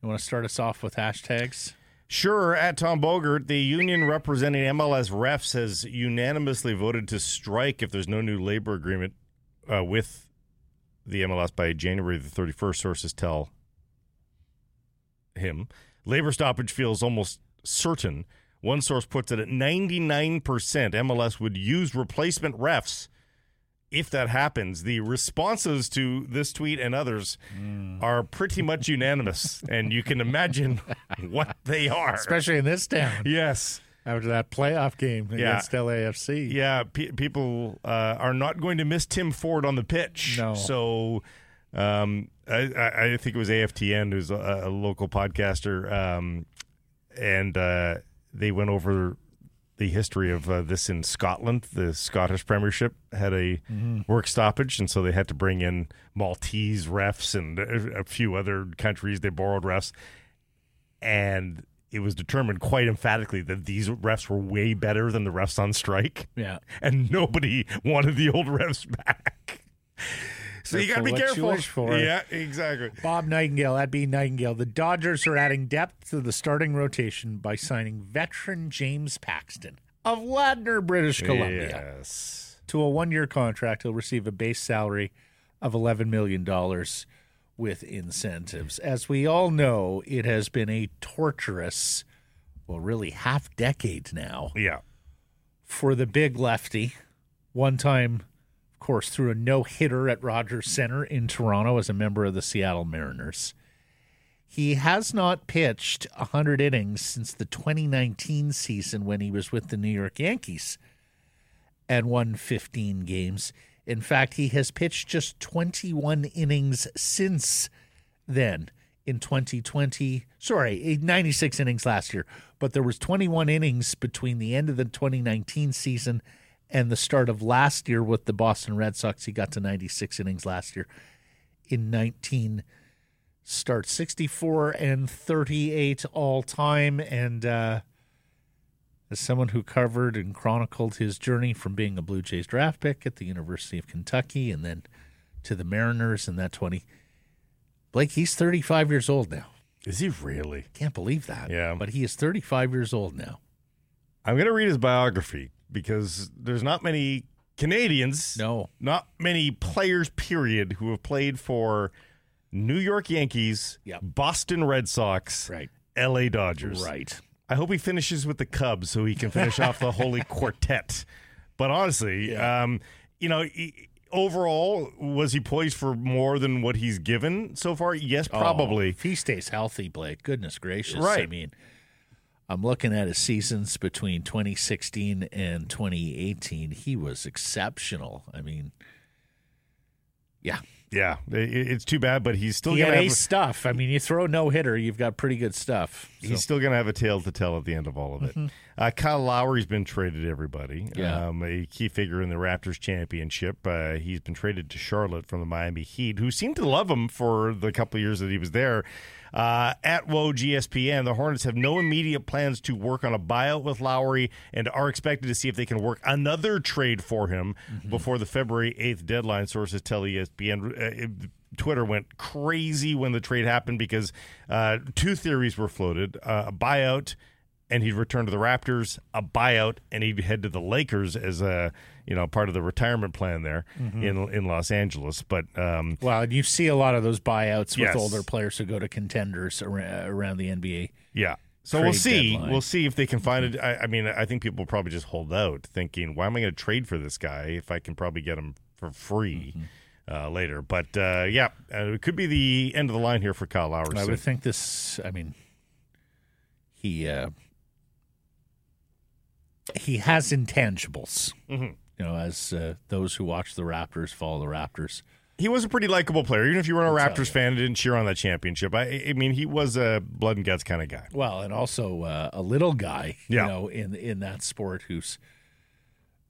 Speaker 1: You want to start us off with hashtags?
Speaker 2: Sure, at Tom Bogert, the union representing MLS refs has unanimously voted to strike if there's no new labor agreement uh, with the MLS by January the 31st, sources tell him. Labor stoppage feels almost certain. One source puts it at 99% MLS would use replacement refs if that happens. The responses to this tweet and others are pretty much unanimous, and you can imagine *laughs* what they are.
Speaker 1: Especially in this town.
Speaker 2: Yes.
Speaker 1: After that playoff game
Speaker 2: Yeah.
Speaker 1: against LAFC.
Speaker 2: Yeah, pe- people uh, are not going to miss Tim Ford on the pitch.
Speaker 1: No.
Speaker 2: So um, I, I I think it was AFTN, who's a, a local podcaster, um, and uh, they went over the history of uh, this in Scotland. The Scottish Premiership had a work stoppage, and so they had to bring in Maltese refs and a, a few other countries. They borrowed refs, and it was determined quite emphatically that these refs were way better than the refs on strike
Speaker 1: Yeah.
Speaker 2: and nobody wanted the old refs back. So you got to be careful.
Speaker 1: wish for.
Speaker 2: Yeah, exactly.
Speaker 1: Bob Nightingale, that'd be Nightingale. The Dodgers are adding depth to the starting rotation by signing veteran James Paxton of Ladner, British Columbia.
Speaker 2: Yes.
Speaker 1: to a one year contract. He'll receive a base salary of $11 million with incentives. As we all know, it has been a torturous, well, really half decade now
Speaker 2: Yeah.
Speaker 1: for the big lefty. One time, course, threw a no hitter at Rogers Center in Toronto as a member of the Seattle Mariners. He has not pitched 100 innings since the 2019 season when he was with the New York Yankees and won 15 games. In fact, he has pitched just 21 innings since then in 2020. Sorry, eh, 96 innings last year, but there was 21 innings between the end of the 2019 season and the start of last year with the Boston Red Sox. He got to 96 innings last year in 19 starts 64 and 38 all time and uh as someone who covered and chronicled his journey from being a Blue Jays draft pick at the University of Kentucky and then to the Mariners in that 20 Blake he's 35 years old now.
Speaker 2: Is he really?
Speaker 1: Can't believe that.
Speaker 2: Yeah.
Speaker 1: But he is 35 years old now.
Speaker 2: I'm going to read his biography because there's not many Canadians,
Speaker 1: No.
Speaker 2: not many players, period, who have played for New York Yankees,
Speaker 1: Yep.
Speaker 2: Boston Red Sox,
Speaker 1: Right.
Speaker 2: LA Dodgers.
Speaker 1: Right.
Speaker 2: I hope he finishes with the Cubs so he can finish off the holy *laughs* quartet. But honestly, um, you know, he- overall, was he poised for more than what he's given so far? Yes, probably.
Speaker 1: Oh, if he stays healthy, Blake, goodness gracious.
Speaker 2: Right.
Speaker 1: I mean, I'm looking at his seasons between 2016 and 2018. He was exceptional. I mean, yeah.
Speaker 2: Yeah, it's too bad, but he's still
Speaker 1: he
Speaker 2: gonna have
Speaker 1: stuff. I mean, you throw no hitter, you've got pretty good stuff. So-
Speaker 2: He's still going to have a tale to tell at the end of all of it. Uh, Kyle Lowry's been traded, everybody.
Speaker 1: Yeah.
Speaker 2: Um, a key figure in the Raptors championship. Uh, he's been traded to Charlotte from the Miami Heat, who seemed to love him for the couple of years that he was there. Uh, at Woj ESPN, the Hornets have no immediate plans to work on a buyout with Lowry and are expected to see if they can work another trade for him before the February 8th deadline, sources tell ESPN. Uh, Twitter went crazy when the trade happened because uh, two theories were floated: uh, a buyout, and he'd return to the Raptors; a buyout, and he'd head to the Lakers as a you know part of the retirement plan there in in Los Angeles. But um,
Speaker 1: well, and you see a lot of those buyouts with
Speaker 2: Yes.
Speaker 1: older players who go to contenders ar- around the NBA.
Speaker 2: yeah. So we'll see.
Speaker 1: deadline.
Speaker 2: We'll see if they can find it. I, I mean, I think people will probably just hold out, thinking, "Why am I going to trade for this guy if I can probably get him for free uh, later?" But uh, yeah, uh, it could be the end of the line here for Kyle Lowry.
Speaker 1: I would think this. I mean, he uh, he has intangibles.
Speaker 2: Mhm.
Speaker 1: You know, as uh, those who watch the Raptors follow the Raptors.
Speaker 2: he was a pretty likable player. Even if you weren't a Raptors fan and didn't cheer on that championship, I, I mean, he was a blood and guts kind of guy.
Speaker 1: Well, and also uh, a little guy,
Speaker 2: Yeah.
Speaker 1: you know, in in that sport who's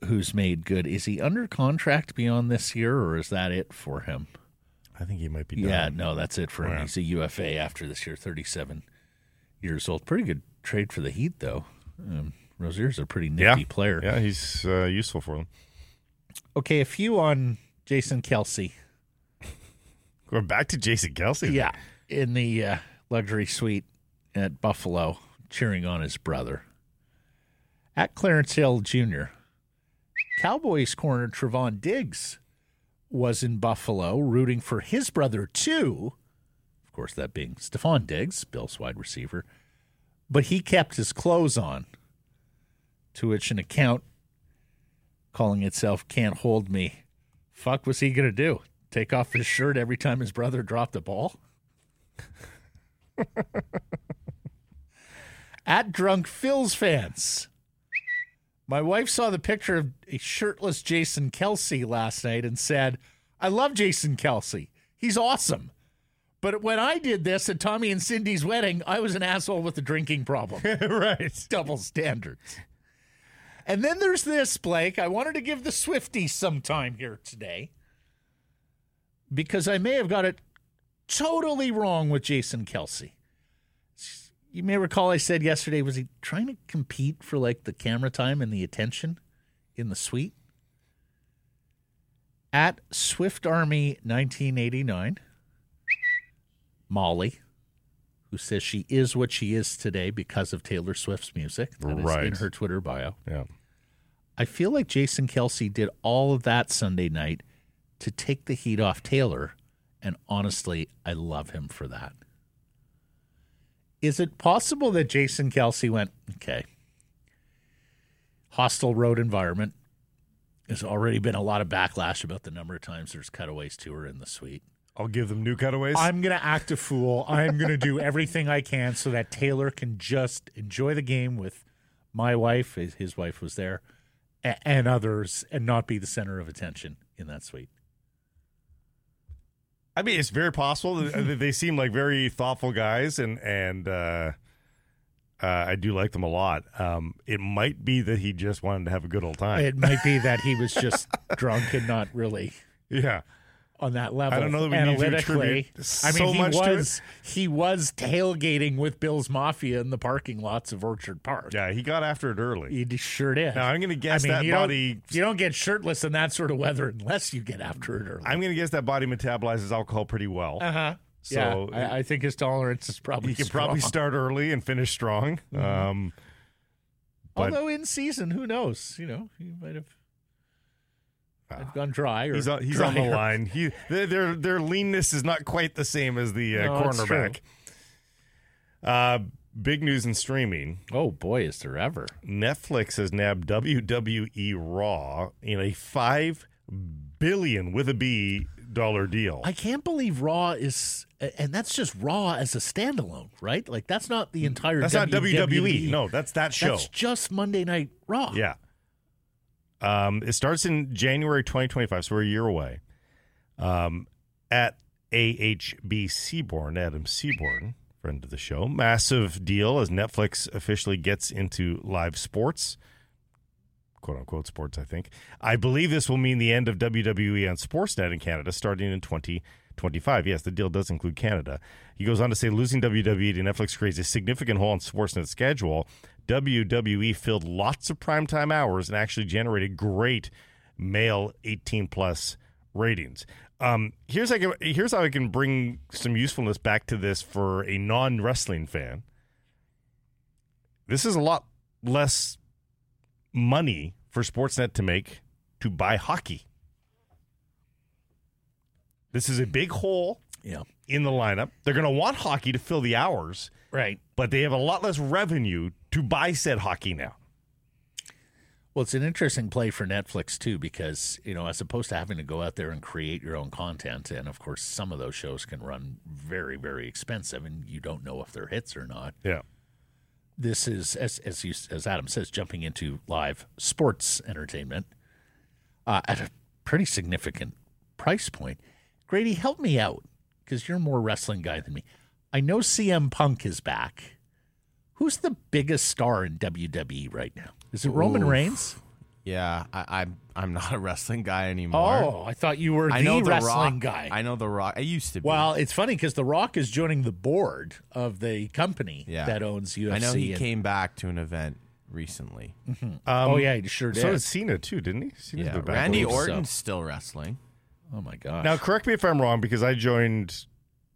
Speaker 1: who's made good. Is he under contract beyond this year, or is that it for him?
Speaker 2: I think he might be. Done.
Speaker 1: Yeah, no, that's it for him.
Speaker 2: Yeah.
Speaker 1: He's a UFA after this year, thirty-seven years old. Pretty good trade for the Heat, though. Um, Rozier's a pretty
Speaker 2: Yeah.
Speaker 1: nifty player.
Speaker 2: yeah, he's uh, useful for them.
Speaker 1: Okay, a few on Jason Kelce.
Speaker 2: Going back to Jason Kelce.
Speaker 1: Yeah, in the uh, luxury suite at Buffalo, cheering on his brother. At Clarence Hill Jr., Cowboys corner Trevon Diggs was in Buffalo rooting for his brother too. Of course, that being Stefon Diggs, Bills wide receiver. But he kept his clothes on, to which an account calling itself Can't Hold Me. Fuck was he going to do? Take off his shirt every time his brother dropped a ball? *laughs* At Drunk Phil's fans. My wife saw the picture of a shirtless Jason Kelce last night and said, I love Jason Kelce. He's awesome. But when I did this at Tommy and Cindy's wedding, I was an asshole with a drinking problem. *laughs*
Speaker 2: right.
Speaker 1: Double standards. And then there's this, Blake. I wanted to give the Swifties some time here today because I may have got it totally wrong with Jason Kelce. You may recall I said yesterday, was he trying to compete for like the camera time and the attention in the suite? At Swift Army 1989, Molly, who says she is what she is today because of Taylor Swift's music. That is in her Twitter bio.
Speaker 2: Yeah.
Speaker 1: I feel like Jason Kelce did all of that Sunday night to take the heat off Taylor. And honestly, I love him for that. Is it possible that Jason Kelce went, okay, hostile road environment? There's already been a lot of backlash about the number of times there's cutaways to her in the suite.
Speaker 2: I'll give them new cutaways.
Speaker 1: I'm going to act a fool. I'm going to do everything I can so that Taylor can just enjoy the game with my wife, his, his wife was there, and others, and not be the center of attention in that suite.
Speaker 2: I mean, it's very possible. they seem like very thoughtful guys, and and uh, uh, I do like them a lot. Um, it might be that he just wanted to have a good old time.
Speaker 1: It might be that he was just drunk and not really *laughs*
Speaker 2: yeah,
Speaker 1: on that level.
Speaker 2: I don't know that we need to
Speaker 1: analytically. I mean, he
Speaker 2: much
Speaker 1: was he was tailgating with Bill's Mafia in the parking lots of Orchard Park.
Speaker 2: yeah, he got after it early.
Speaker 1: He sure did.
Speaker 2: Now I'm going to guess
Speaker 1: I mean,
Speaker 2: that
Speaker 1: you
Speaker 2: body.
Speaker 1: Don't, you don't get shirtless in that sort of weather unless you get after it early.
Speaker 2: I'm going to guess that body metabolizes alcohol pretty well.
Speaker 1: Uh huh.
Speaker 2: So
Speaker 1: yeah, I, I think his tolerance is probably.
Speaker 2: he can probably start early and finish strong. Um, but-
Speaker 1: Although in season, who knows? You know, he might have. Have gone dry or
Speaker 2: he's on, he's on the line. He their their, leanness is not quite the same as the uh,
Speaker 1: No,
Speaker 2: cornerback. Uh, big news in streaming.
Speaker 1: Oh boy, is there ever?
Speaker 2: Netflix has nabbed WWE Raw in a five billion with a B dollar deal.
Speaker 1: I can't believe Raw is, and that's just Raw as a standalone, right? Like that's not the entire.
Speaker 2: That's not. WWE. No, that's that show.
Speaker 1: that's just Monday Night Raw.
Speaker 2: Yeah. Um, it starts in January 2025, so we're a year away. Um, at AHB Seaborn, Adam Seaborn, friend of the show, massive deal as Netflix officially gets into live sports, quote unquote sports. I think. I believe this will mean the end of WWE on Sportsnet in Canada, starting in 2025. Yes, the deal does include Canada. He goes on to say, losing WWE to Netflix creates a significant hole in Sportsnet's schedule. WWE filled lots of primetime hours and actually generated great male 18 plus ratings. Um, here's how can, here's how I can bring some usefulness back to this for a non wrestling fan. This is a lot less money for Sportsnet to make to buy hockey. This is a big hole
Speaker 1: Yeah.
Speaker 2: in the lineup. They're going to want hockey to fill the hours,
Speaker 1: Right.
Speaker 2: but they have a lot less revenue to buy said hockey now.
Speaker 1: Well, it's an interesting play for Netflix too, because you know, as opposed to having to go out there and create your own content, and of course, some of those shows can run very, very expensive, and you don't know if they're hits or not.
Speaker 2: Yeah.
Speaker 1: This is, as as you, as Adam says, jumping into live sports entertainment uh, at a pretty significant price point. Grady, help me out because you're more wrestling guy than me. I know CM Punk is back. Who's the biggest star in WWE right now? Is it Roman Reigns?
Speaker 3: Yeah, I, I'm I'm not a wrestling guy anymore.
Speaker 1: Oh, I thought you were
Speaker 3: I
Speaker 1: the
Speaker 3: know the
Speaker 1: wrestling
Speaker 3: Rock
Speaker 1: guy.
Speaker 3: I know the Rock. I used to be.
Speaker 1: well, it's funny because The Rock is joining the board of the company
Speaker 3: Yeah.
Speaker 1: that owns UFC.
Speaker 3: I know he
Speaker 1: and-
Speaker 3: came back to an event recently. Mm-hmm.
Speaker 1: Um, oh yeah, he sure did.
Speaker 2: So did Cena too, didn't he? Cena's
Speaker 3: Yeah,
Speaker 2: been back
Speaker 3: Randy
Speaker 2: a little.
Speaker 3: Orton's still wrestling.
Speaker 1: Oh my gosh.
Speaker 2: Now, correct me if I'm wrong, because I joined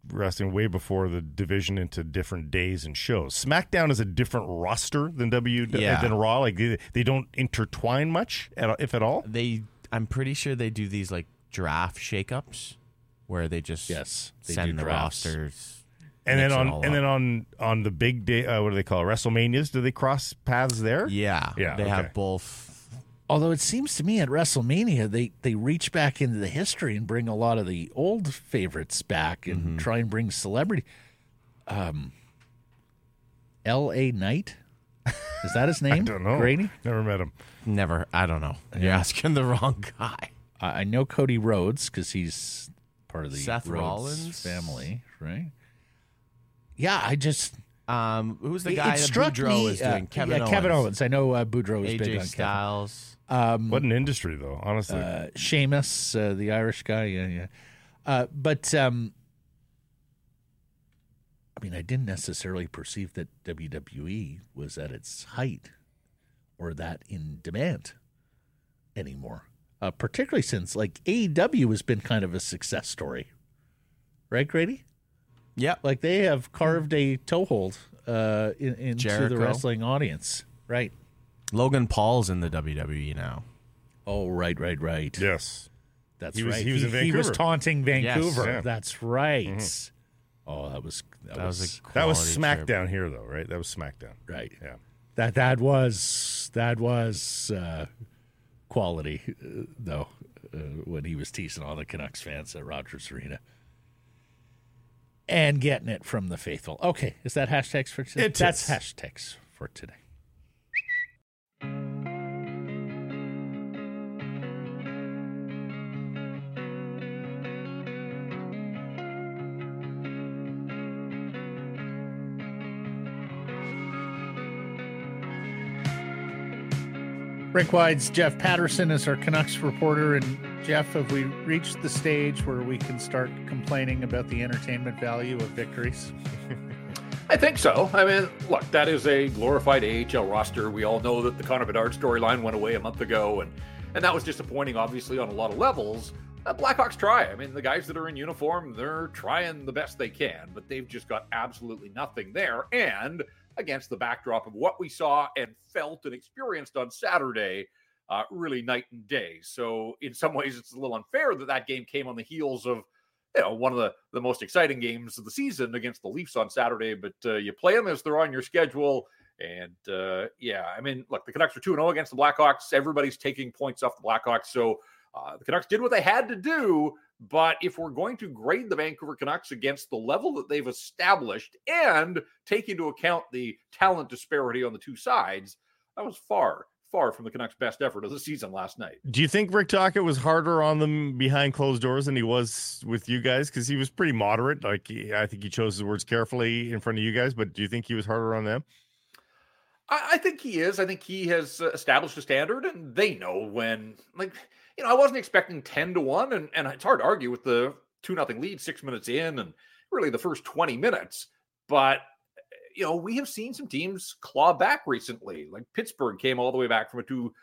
Speaker 2: wrestling way before the division into different days and shows. SmackDown is a different roster than W
Speaker 3: Yeah.
Speaker 2: than Raw. Like they, they don't intertwine much, at, if at all.
Speaker 3: They, I'm pretty sure they do these like draft shakeups, where they just
Speaker 1: Yes, they
Speaker 3: send the
Speaker 1: drafts.
Speaker 3: rosters.
Speaker 2: And then on and then on on the big day, uh, what do they call it? WrestleManias? Do they cross paths there?
Speaker 3: Yeah,
Speaker 2: Yeah,
Speaker 3: They
Speaker 2: okay.
Speaker 3: have both.
Speaker 1: Although it seems to me at WrestleMania they they reach back into the history and bring a lot of the old favorites back and
Speaker 3: Mm-hmm.
Speaker 1: try and bring celebrity. Um, L.A. Knight, Is that his *laughs* name?
Speaker 2: I don't know.
Speaker 1: Grady?
Speaker 2: Never met him.
Speaker 3: Never. I don't know. You're asking the wrong guy.
Speaker 1: I I know Cody Rhodes because he's part of the
Speaker 3: Seth
Speaker 1: Rhodes
Speaker 3: Rollins?
Speaker 1: family, right? Yeah, I just
Speaker 3: Um, who's the guy
Speaker 1: it
Speaker 3: that
Speaker 1: struck
Speaker 3: Boudreaux
Speaker 1: me,
Speaker 3: is
Speaker 1: uh,
Speaker 3: doing? Kevin
Speaker 1: yeah,
Speaker 3: Owens.
Speaker 1: Kevin Owens. I know uh, Boudreaux is big
Speaker 3: AJ
Speaker 1: on Kevin.
Speaker 3: Styles.
Speaker 1: Um,
Speaker 2: What an industry, though. Honestly,
Speaker 1: uh, Sheamus, uh, the Irish guy. Yeah, yeah. Uh, but um, I mean, I didn't necessarily perceive that WWE was at its height or that in demand anymore. Uh, particularly since like AEW has been kind of a success story, right, Grady?
Speaker 3: Yeah,
Speaker 1: Like they have carved a toehold uh, in, into the wrestling audience, right?
Speaker 3: Logan Paul's in the WWE now.
Speaker 1: Oh, right, right, right.
Speaker 2: yes.
Speaker 1: That's
Speaker 2: He was-
Speaker 1: right.
Speaker 2: he was in
Speaker 1: He was
Speaker 2: Vancouver.
Speaker 1: taunting Vancouver.
Speaker 2: Yeah.
Speaker 1: That's right. Oh, that was that,
Speaker 3: That was,
Speaker 1: was,
Speaker 3: a
Speaker 2: That was
Speaker 3: quality trip.
Speaker 2: SmackDown here, though, right? That was SmackDown.
Speaker 1: right.
Speaker 2: Yeah.
Speaker 1: That that was that was uh, quality, uh, though. Uh, when he was teasing all the Canucks fans at Rogers Arena. And getting it from the faithful. Okay, is that hashtags for today?
Speaker 2: It
Speaker 1: That's
Speaker 2: is.
Speaker 1: hashtags for today. Rinkwide's Jeff Paterson is our Canucks reporter. And Jeff, have we reached the stage where we can start complaining about the entertainment value of victories? *laughs*
Speaker 7: I think so. I mean, look, that is a glorified AHL roster. We all know that the Connor Bedard storyline went away a month ago, and and that was disappointing, obviously, on a lot of levels. Uh, Blackhawks try. I mean, the guys that are in uniform, they're trying the best they can, but they've just got absolutely nothing there. And against the backdrop of what we saw and felt and experienced on Saturday, uh, really night and day. So in some ways, it's a little unfair that that game came on the heels of you know one of the the most exciting games of the season against the Leafs on Saturday. But uh, you play them as they're on your schedule, and uh, yeah, I mean, look, the Canucks are 2 0 against the Blackhawks. Everybody's taking points off the Blackhawks, so. Uh, the Canucks did what they had to do, but if we're going to grade the Vancouver Canucks against the level that they've established and take into account the talent disparity on the two sides, that was far, far from the Canucks' best effort of the season last night.
Speaker 2: Do you think Rick Tocchet was harder on them behind closed doors than he was with you guys? Because he was pretty moderate. Like he- I think he chose his words carefully in front of you guys. But do you think he was harder on them?
Speaker 7: I, I think he is. I think he has uh, established a standard, and they know when. Like, you know, I wasn't expecting ten to one, and and it's hard to argue with the two nothing lead six minutes in, and really the first twenty minutes. But you know, we have seen some teams claw back recently. Like Pittsburgh came all the way back from a two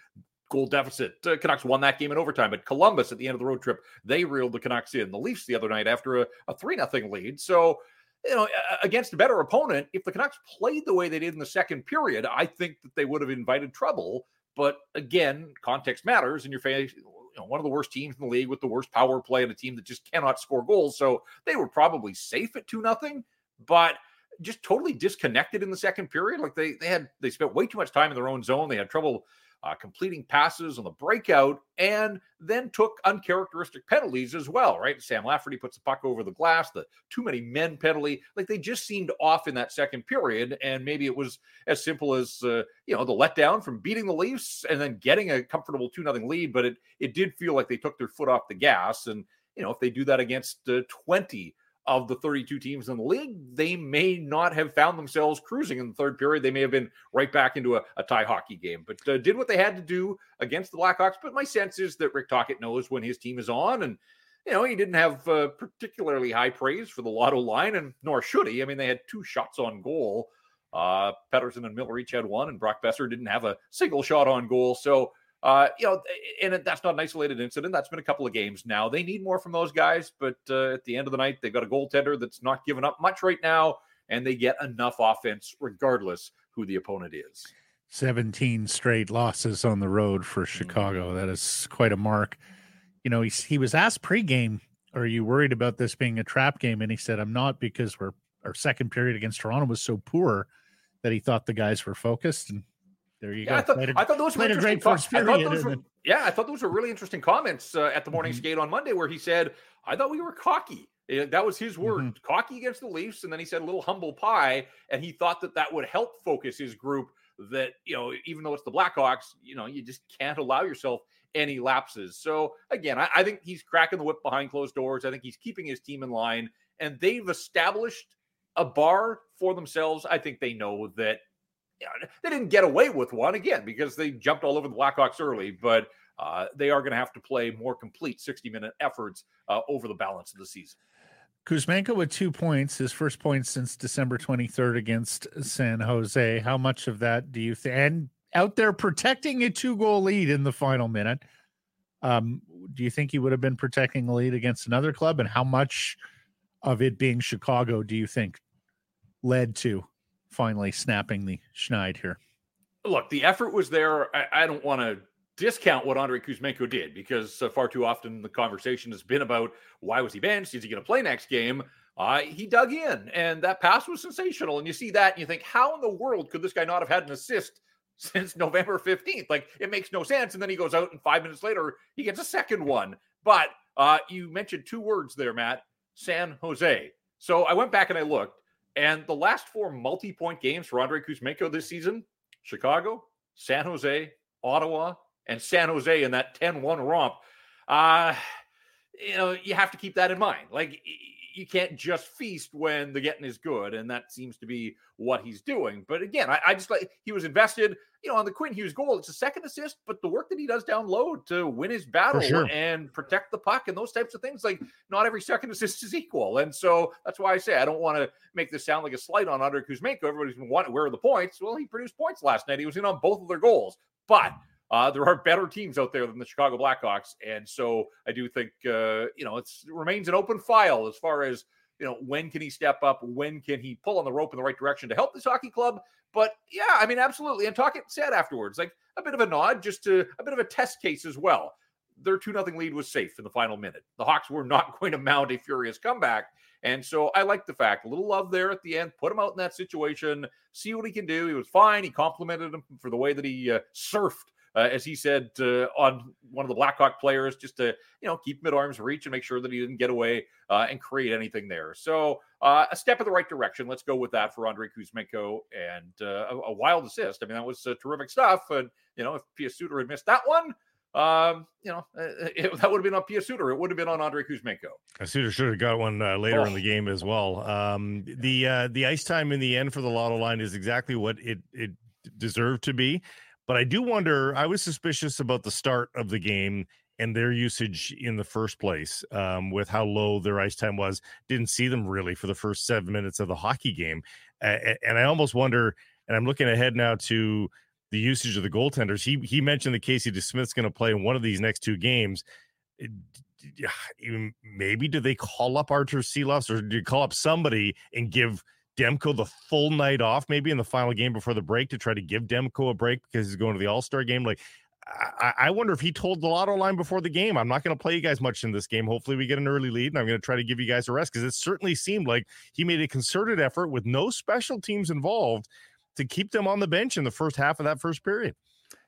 Speaker 7: goal deficit. Uh, Canucks won that game in overtime, but Columbus at the end of the road trip they reeled the Canucks in. The Leafs the other night after a, a three nothing lead. So you know, against a better opponent, if the Canucks played the way they did in the second period, I think that they would have invited trouble. But again, context matters, and you're facing you know, one of the worst teams in the league with the worst power play and a team that just cannot score goals. So they were probably safe at two nothing, but just totally disconnected in the second period. Like they they had they spent way too much time in their own zone. They had trouble uh, completing passes on the breakout, and then took uncharacteristic penalties as well. Right, Sam Lafferty puts the puck over the glass. The too many men penalty, like they just seemed off in that second period, and maybe it was as simple as uh, you know the letdown from beating the Leafs and then getting a comfortable two nothing lead. But it it did feel like they took their foot off the gas, and you know if they do that against uh, twenty of the 32 teams in the league, they may not have found themselves cruising in the third period. They may have been right back into a, a tie hockey game, but uh, did what they had to do against the Blackhawks. But my sense is that Rick Tocchet knows when his team is on, and you know he didn't have uh, particularly high praise for the Lotto line, and nor should he. I mean, they had two shots on goal. Uh, Pettersson and Miller each had one, and Brock Boeser didn't have a single shot on goal. So uh, you know, and that's not an isolated incident. That's been a couple of games now. They need more from those guys, but uh, at the end of the night, they've got a goaltender that's not giving up much right now, and they get enough offense regardless who the opponent is.
Speaker 1: 17 straight losses on the road for Chicago. That is quite a mark. You know, he, he was asked pregame, Are you worried about this being a trap game? And he said, I'm not because we're our second period against Toronto was so poor that he thought the guys were focused. And there you
Speaker 7: Yeah,
Speaker 1: go.
Speaker 7: I thought,
Speaker 1: Played a-
Speaker 7: I thought those were
Speaker 1: a great first
Speaker 7: I
Speaker 1: period,
Speaker 7: those were- yeah, I thought those were really interesting comments uh, at the morning
Speaker 1: Mhm.
Speaker 7: skate on Monday, where he said, "I thought we were cocky." That was his word,
Speaker 1: Mm-hmm.
Speaker 7: cocky against the Leafs, and then he said a little humble pie, and he thought that that would help focus his group that, you know, even though it's the Blackhawks, you know, you just can't allow yourself any lapses. So again, I, I think he's cracking the whip behind closed doors. I think he's keeping his team in line, and they've established a bar for themselves. I think they know that they didn't get away with one again because they jumped all over the Blackhawks early, but uh, they are going to have to play more complete 60 minute efforts uh, over the balance of the season.
Speaker 1: Kuzmenko with two points, his first point since December 23rd against San Jose. How much of that do you think? And out there protecting a two goal lead in the final minute. Um, do you think he would have been protecting a lead against another club? And how much of it being Chicago do you think led to finally snapping the schneid here?
Speaker 7: Look, the effort was there. I, I don't want to discount what Andrei Kuzmenko did because uh, far too often the conversation has been about why was he benched? Is he going to play next game? Uh, he dug in, and that pass was sensational. And you see that, and you think, how in the world could this guy not have had an assist *laughs* since November 15th? Like, it makes no sense. And then he goes out, and five minutes later, he gets a second one. But uh, you mentioned two words there, Matt San Jose. So I went back and I looked, and the last four multi point games for Andrei Kuzmenko this season Chicago, San Jose, Ottawa, and San Jose in that 10 1 romp. Uh, you know, you have to keep that in mind. Like, you can't just feast when the getting is good, and that seems to be what he's doing. But again, I, I, just like he was invested, you know, on the Quinn Hughes goal. It's a second assist, but the work that he does down low to win his battle sure. and protect the puck and those types of things, like not every second *laughs* assist is equal. And so that's why I say I don't want to make this sound like a slight on Andrei Kuzmenko. Everybody's been wanting where are the points? Well, he produced points last night. He was in on both of their goals, but. Uh, there are better teams out there than the Chicago Blackhawks, and so I do think uh, you know it remains an open file as far as you know, when can he step up? When can he pull on the rope in the right direction to help this hockey club? But yeah, I mean, absolutely. And talking said afterwards, like a bit of a nod, just to a bit of a test case as well. Their 2 0 lead was safe in the final minute. The Hawks were not *laughs* going to mount a furious comeback. And so I like the fact, a little love there at the end, put him out in that situation, see what he can do. He was fine. He complimented him for the way that he uh, surfed uh, as he said uh, on one of the Blackhawk players, just to you know keep him at arm's reach and make sure that he didn't get away uh, and create anything there. So uh, a step in the right direction. Let's go with that for Andrei Kuzmenko and uh, a, a, wild assist. I mean, that was uh, terrific stuff. And you know, if Pius Suter had missed that one. Um, you know, *laughs* it, that would have been on Pius Suter. It would have been on Andrei Kuzmenko.
Speaker 2: Suter should have got one later oh. in the game as well. Um, the the ice time in the end for the Lotto line is exactly what it it deserved to be. But I do wonder, I was suspicious about the start of the game and their usage in the first place um, with how low their ice time was. Didn't see them really for the first seven minutes of the hockey game. Uh, and I almost wonder, and I'm looking ahead now to the usage of the goaltenders. He he mentioned that Casey DeSmith's going to play in one of these next two games. Maybe do they call up Artur Silovs or do you call up somebody and give Demko the full night off, maybe in the final game before the break to try to give Demko a break because he's going to the All Star game. Like, I, I, wonder if he told the lotto line before the game, I'm not going to play you guys much in this game. Hopefully, we get an early lead, and I'm going to try to give you guys a rest because it certainly seemed like he made a concerted effort with no special teams involved to keep them on the bench in the first half of that first period.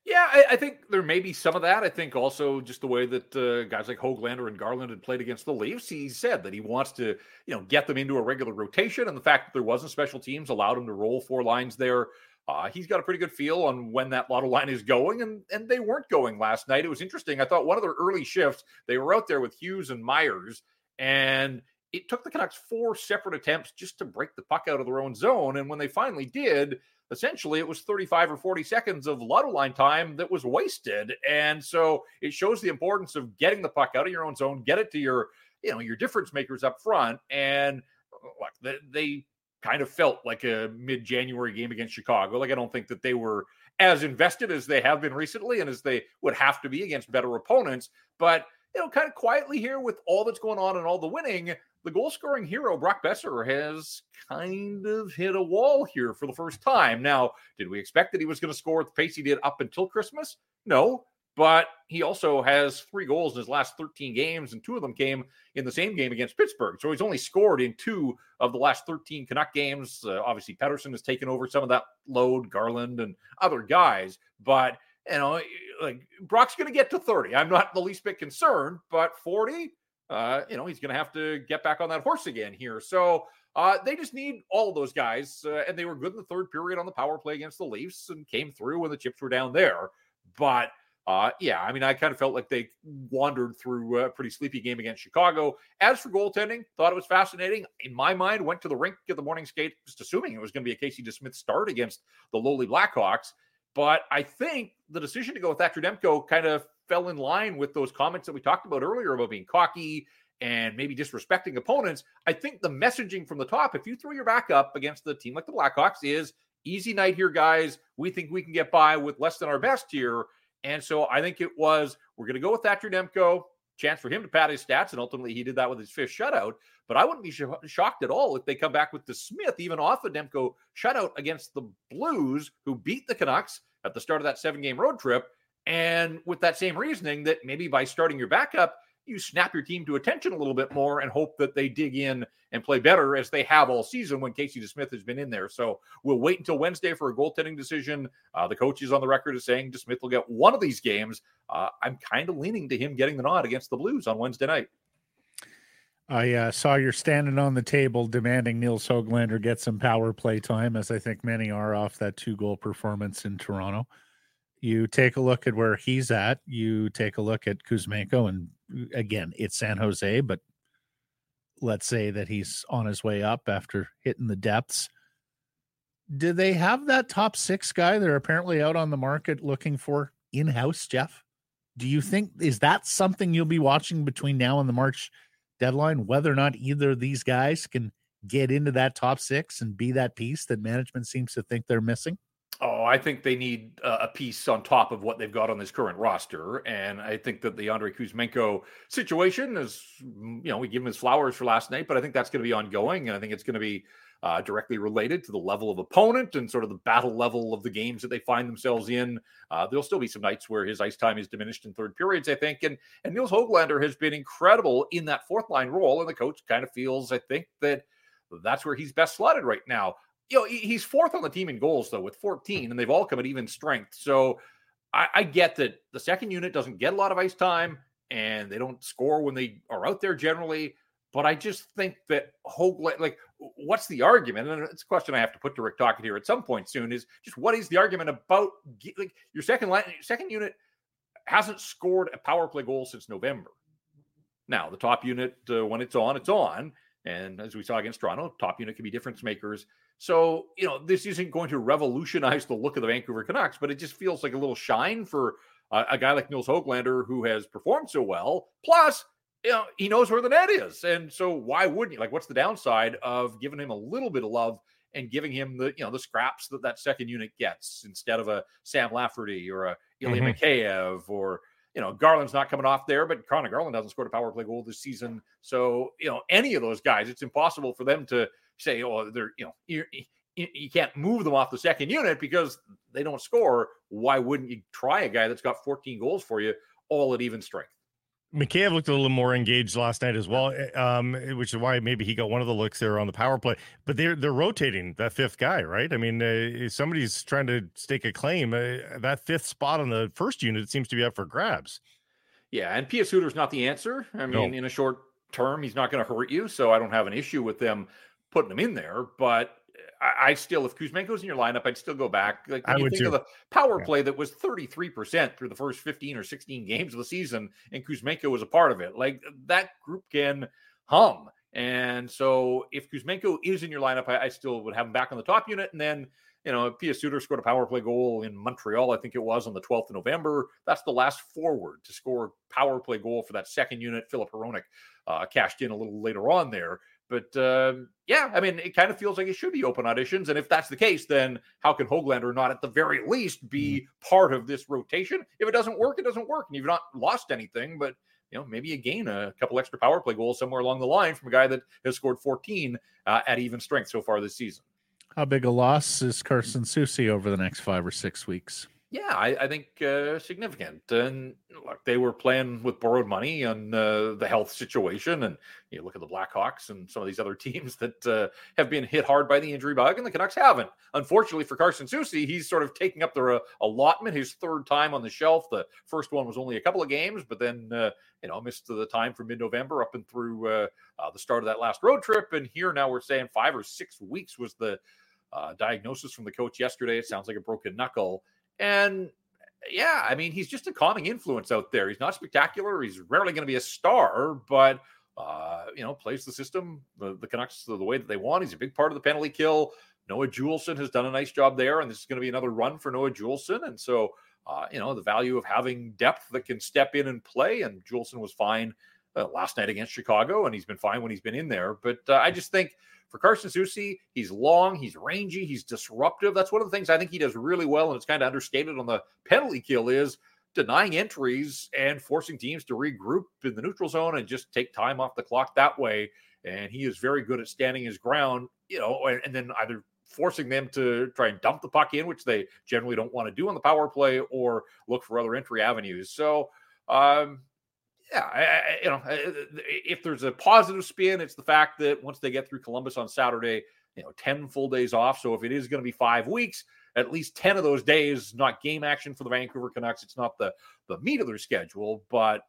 Speaker 7: Yeah, I, I, think there may be some of that. I think also just the way that uh, guys like Höglander and Garland had played against the Leafs. He said that he wants to, you know, get them into a regular rotation, and the fact that there wasn't special teams allowed him to roll four lines there. Uh, he's got a pretty good feel on when that lotto line is going, and and they weren't going last night. It was interesting. I thought one of their early shifts, they were out there with Hughes and Myers, and it took the Canucks four separate attempts just to break the puck out of their own zone. And when they finally did, essentially it was 35 or 40 seconds of lotto line time that was wasted. And so it shows the importance of getting the puck out of your own zone, get it to your, you know, your difference makers up front. And uh, look, they, they kind of felt like a mid-January game against Chicago. Like I don't think that they were as invested as they have been recently and as they would have to be against better opponents. But you know, kind of quietly here with all that's going on and all the winning, the goal scoring hero, Brock Boeser, has kind of hit a wall here for the first time. Now, did we expect that he was going to score at the pace he did up until Christmas? No, but he also has three goals in his last 13 games, and two of them came in the same game against Pittsburgh. So he's only scored in two of the last 13 Canuck games. Uh, obviously, Pettersson has taken over some of that load, Garland and other guys, but you know, like Brock's going to get to 30. I'm not the least bit concerned, but 40, uh, you know, he's going to have to get back on that horse again here. So Uh, they just need all those guys, uh, and they were good in the third period on the power play against the Leafs and came through when the chips were down there. But uh, yeah, I mean, I kind of felt like they wandered through a pretty sleepy game against Chicago. As for goaltending, thought it was fascinating. In my mind, went to the rink at the morning skate, just assuming it was going to be a Casey DeSmith start against the lowly Blackhawks. But I think the decision to go with Thatcher Demko kind of fell in line with those comments that we talked about earlier about being cocky and maybe disrespecting opponents. I think the messaging from the top, if you throw your back up against the team like the Blackhawks, is easy night here, guys. We think we can get by with less than our best here. And so I think it was we're going to go with Thatcher Demko. Chance for him to pad his stats, and ultimately he did that with his fifth shutout. But I wouldn't be sh- shocked at all if they come back with DeSmith, even off a Demko shutout against the Blues, who beat the Canucks at the start of that seven game road trip. And with that same reasoning, that maybe by starting your backup, you snap your team to attention a little bit more and hope that they dig in and play better as they have all season when Casey DeSmith has been in there. So we'll wait until Wednesday for a goaltending decision. Uh, the coach is on the record as saying DeSmith will get one of these games. Uh, I'm kind of leaning to him getting the nod against the Blues on Wednesday night.
Speaker 1: I uh, saw you're standing on the table demanding Nils Höglander get some power play time, as I think many are off that two goal performance in Toronto. You take a look at where he's at. You take a look at Kuzmenko, and uh, again, it's San Jose, but let's say that he's on his way up after hitting the depths. Do they have that top six guy they're apparently out on the market looking for in house, Jeff? Do you think is that something you'll be watching between now and the March deadline? Whether or not either of these guys can get into that top six and be that piece that management seems to think they're missing?
Speaker 7: Oh, I think they need uh, a piece on top of what they've got on this current roster, and I think that the Andrei Kuzmenko situation is, you know, we give him his flowers for last night, but I think that's going to be ongoing, and I think it's going to be uh, directly related to the level of opponent and sort of the battle level of the games that they find themselves in. Uh, there'll still be some nights where his ice time is diminished in third periods, I think, and and Nils Höglander has been incredible in that fourth line role, and the coach kind of feels, I think, that that's where he's best slotted right now you know, he's fourth on the team in goals though with 14, and they've all come at even strength. So I, I, get that the second unit doesn't get a lot of ice time, and they don't score when they are out there generally. But I just think that Höglander, like, what's the argument? And it's a question I have to put to Rick Tocchet here at some point soon. Is just what is the argument about like your second line, second unit hasn't scored a power play goal since November. Now the top unit, uh, when it's on, it's on. And as we saw against Toronto, top unit can be difference makers. So, you know, this isn't going to revolutionize the look of the Vancouver Canucks, but it just feels like a little shine for a, a guy like Nils Höglander who has performed so well. Plus, you know, he knows where the net is. And so why wouldn't you? Like, what's the downside of giving him a little bit of love and giving him the, you know, the scraps that that second unit gets instead of a Sam Lafferty or a Ilya mm-hmm. Mikheyev or, you know, Garland's not coming off there, but Conor Garland hasn't scored a power play goal this season. So, you know, any of those guys, it's impossible for them to say, oh, they're, you know, you, you can't move them off the second unit because they don't score. Why wouldn't you try a guy that's got 14 goals for you all at even strength?
Speaker 2: Mikheyev looked a little more engaged last night as well, eh, um, which is why maybe he got one of the looks there on the power play. But they're they're rotating that fifth guy, right? I mean, uh, somebody's trying to stake a claim. Uh, that fifth spot on the first unit seems to be up for grabs.
Speaker 7: Yeah, and Pius Suter's not the answer. I mean, no. in a short term, he's not going to hurt you, so I don't have an issue with them putting him in there. But I, I still, if Kuzmenko's in your lineup, I'd still go back. Like I you think too. of the power play that was 33% through the first 15 or 16 games of the season, and Kuzmenko was a part of it. Like that group can hum. And so if Kuzmenko is in your lineup, I, I still would have him back on the top unit. And then, you know, Pius Suter scored a power play goal in Montreal, I think it was on the 12th of November. That's the last forward to score a power play goal for that second unit. Filip Hronek uh, cashed in a little later on there. But um, yeah, I mean, it kind of feels like it should be open auditions. And if that's the case, then how can Höglander not at the very least be mm-hmm. part of this rotation? If it doesn't work, it doesn't work. And you've not lost anything, but you know, maybe you gain a couple extra power play goals somewhere along the line from a guy that has scored 14 uh, at even strength so far this season.
Speaker 1: How big a loss is Carson Soucy over the next five or six weeks?
Speaker 7: Yeah, I, I think uh, significant. And look, they were playing with borrowed money on uh, the health situation. And you look at the Blackhawks and some of these other *laughs* teams that uh, have been hit hard by the injury bug, and the Canucks haven't. Unfortunately for Carson Soucy, he's sort of taking up their uh, allotment, his third time on the shelf. The first one was only a couple of games, but then, uh, you know, missed the time from mid November up and through uh, the start of that last road trip. And here now we're saying five or six weeks was the diagnosis from the coach yesterday. It sounds like a broken knuckle. And yeah, I mean, he's just a calming influence out there. He's not spectacular. He's rarely going to be a star, but uh, you know, plays the system, the, the Canucks the, the way that they want. He's a big part of the penalty kill. Noah Juulsen has done a nice job there, and this is going to be another run for Noah Juulsen. And so, uh, you know, the value of having depth that can step in and play. And Juulsen was fine uh, last night against Chicago, and he's been fine when he's been in there. But uh, I just think for Carson Soucy, he's long, he's rangy, he's disruptive. That's one of the things I think he does really well, and it's kind of understated on the penalty kill is denying entries and forcing teams to regroup in the neutral zone and just take time off the clock that way. And he is very good at standing his ground, you know, and, and then either forcing them to try and dump the puck in, which they generally don't want to do on the power play, or look for other entry avenues. So, um, yeah, I, I, you know, if there's a positive spin, it's the fact that once they get through Columbus on Saturday, you know, 10 full days off. So if it is going to be five weeks, at least 10 of those days, not game action for the Vancouver Canucks. It's not the, the meat of their schedule, but,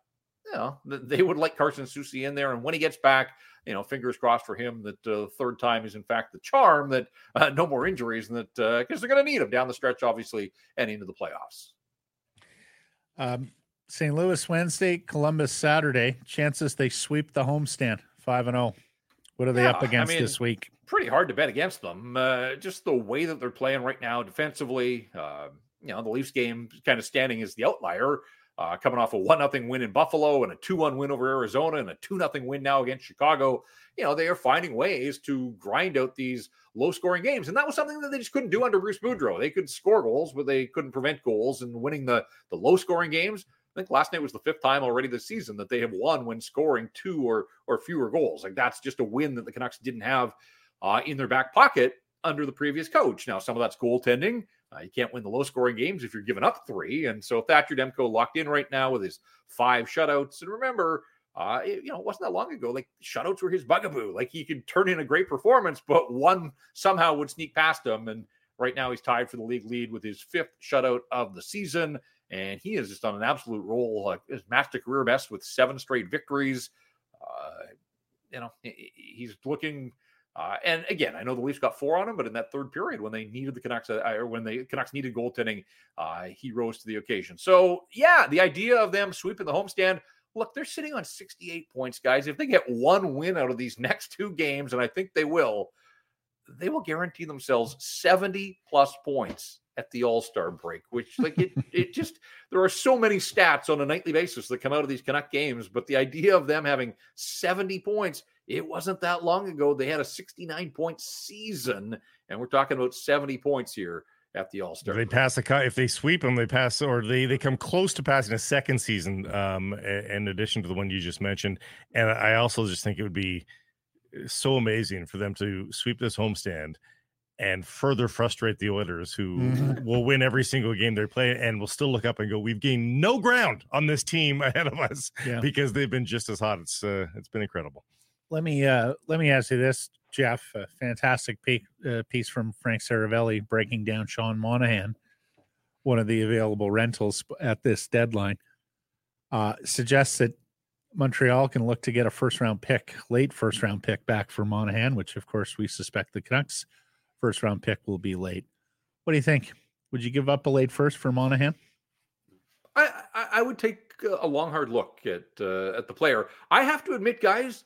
Speaker 7: you know, they would like Carson Soucy in there. And when he gets back, you know, fingers crossed for him that the uh, third time is in fact the charm, that uh, no more injuries, and that because uh, they're going to need him down the stretch, obviously, and into the playoffs.
Speaker 1: Um, St. Louis Wednesday, Columbus Saturday. Chances they sweep the homestand 5 and 0. What are they yeah, up against I mean, this week?
Speaker 7: Pretty hard to bet against them. Uh, just the way that they're playing right now defensively. Uh, you know, the Leafs game kind of standing as the outlier, uh, coming off a 1 nothing win in Buffalo and a 2 1 win over Arizona and a 2 nothing win now against Chicago. You know, they are finding ways to grind out these low scoring games. And that was something that they just couldn't do under Bruce Boudreau. They could score goals, but they couldn't prevent goals. And winning the, the low scoring games I think last night was the fifth time already this season that they have won when scoring two or or fewer goals. Like that's just a win that the Canucks didn't have uh, in their back pocket under the previous coach. Now some of that's goaltending. Uh, you can't win the low scoring games if you're giving up three. And so Thatcher Demko locked in right now with his five shutouts. And remember, uh, it, you know, it wasn't that long ago. Like shutouts were his bugaboo. Like he could turn in a great performance, but one somehow would sneak past him. And right now he's tied for the league lead with his fifth shutout of the season and he is just on an absolute roll. Like his master career best with seven straight victories. Uh, you know, he's looking. Uh, and again, I know the Leafs got four on him, but in that third period, when they needed the Canucks, uh, or when the Canucks needed goaltending, uh, he rose to the occasion. So, yeah, the idea of them sweeping the homestand. Look, they're sitting on 68 points, guys. If they get one win out of these *laughs* next two games, and I think they will, they will guarantee themselves 70 plus points at the All Star break, which like it *laughs* it just there are so many stats on a nightly basis that come out of these Canuck games, but the idea of them having 70 points, it wasn't that long ago. They had a 69 point season, and we're talking about 70 points here at the All Star.
Speaker 2: They pass the cut if they sweep them, they pass or they they come close to passing a second season. Um, in addition to the one you just mentioned, and I also just think it would be so amazing for them to sweep this homestand and further frustrate the Oilers, who mm-hmm. will win every single game they play and will still look up and go, "We've gained no ground on this team *laughs* ahead of us yeah. because they've been just as hot." It's uh, it's been incredible.
Speaker 1: Let me uh, let me ask you this, Jeff. A fantastic piece, uh, piece from Frank Seravalli breaking down Sean Monahan, one of the available rentals at this deadline. Uh, suggests that Montreal can look to get a first round pick, late first round pick back for Monahan, which of course we suspect the Canucks first round pick will be late. What do you think? Would you give up a late first for Monahan?
Speaker 7: I, I, I would take a long hard look at uh, at the player. I have to admit, guys,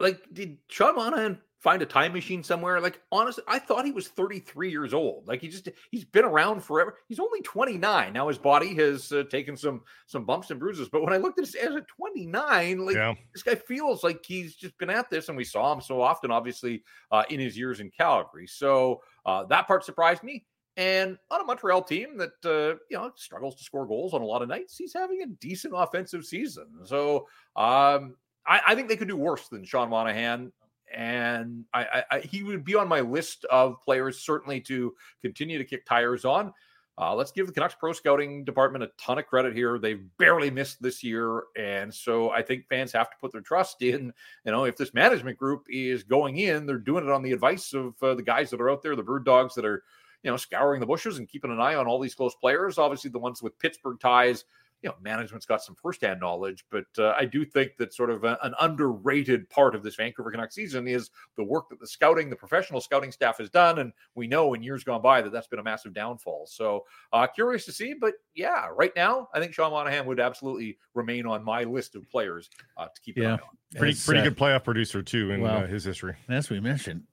Speaker 7: like did Sean Monahan find a time machine somewhere. Like honestly, I thought he was 33 years old. Like he just he's been around forever. He's only 29 now. His body has uh, taken some some bumps and bruises. But when I looked at his as a 29, like yeah. this guy feels like he's just been at this, and we saw him so often, obviously uh, in his years in Calgary. So uh, that part surprised me. And on a Montreal team that uh, you know struggles to score goals on a lot of nights, he's having a decent offensive season. So um, I, I, think they could do worse than Sean Monahan and I, I, he would be on my list of players certainly to continue to kick tires on. Uh, let's give the Canucks pro scouting department a ton of credit here. They've barely missed this year, and so I think fans have to put their trust in. You know, if this management group is going in, they're doing it on the advice of uh, the guys that are out there, the bird dogs that are, you know, scouring the bushes and keeping an eye on all these close players. Obviously, the ones with Pittsburgh ties you know, management's got some firsthand knowledge, but uh, I do think that sort of a, an underrated part of this Vancouver Canucks season is the work that the scouting, the professional scouting staff has done. And we know in years gone by that that's been a massive downfall. So uh, curious to see, but yeah, right now, I think Sean Monahan would absolutely remain on my list of players uh, to keep
Speaker 1: yeah.
Speaker 7: on.
Speaker 2: Pretty, pretty
Speaker 1: uh,
Speaker 2: good playoff producer, too, in
Speaker 1: well,
Speaker 2: uh, his history.
Speaker 1: As we mentioned,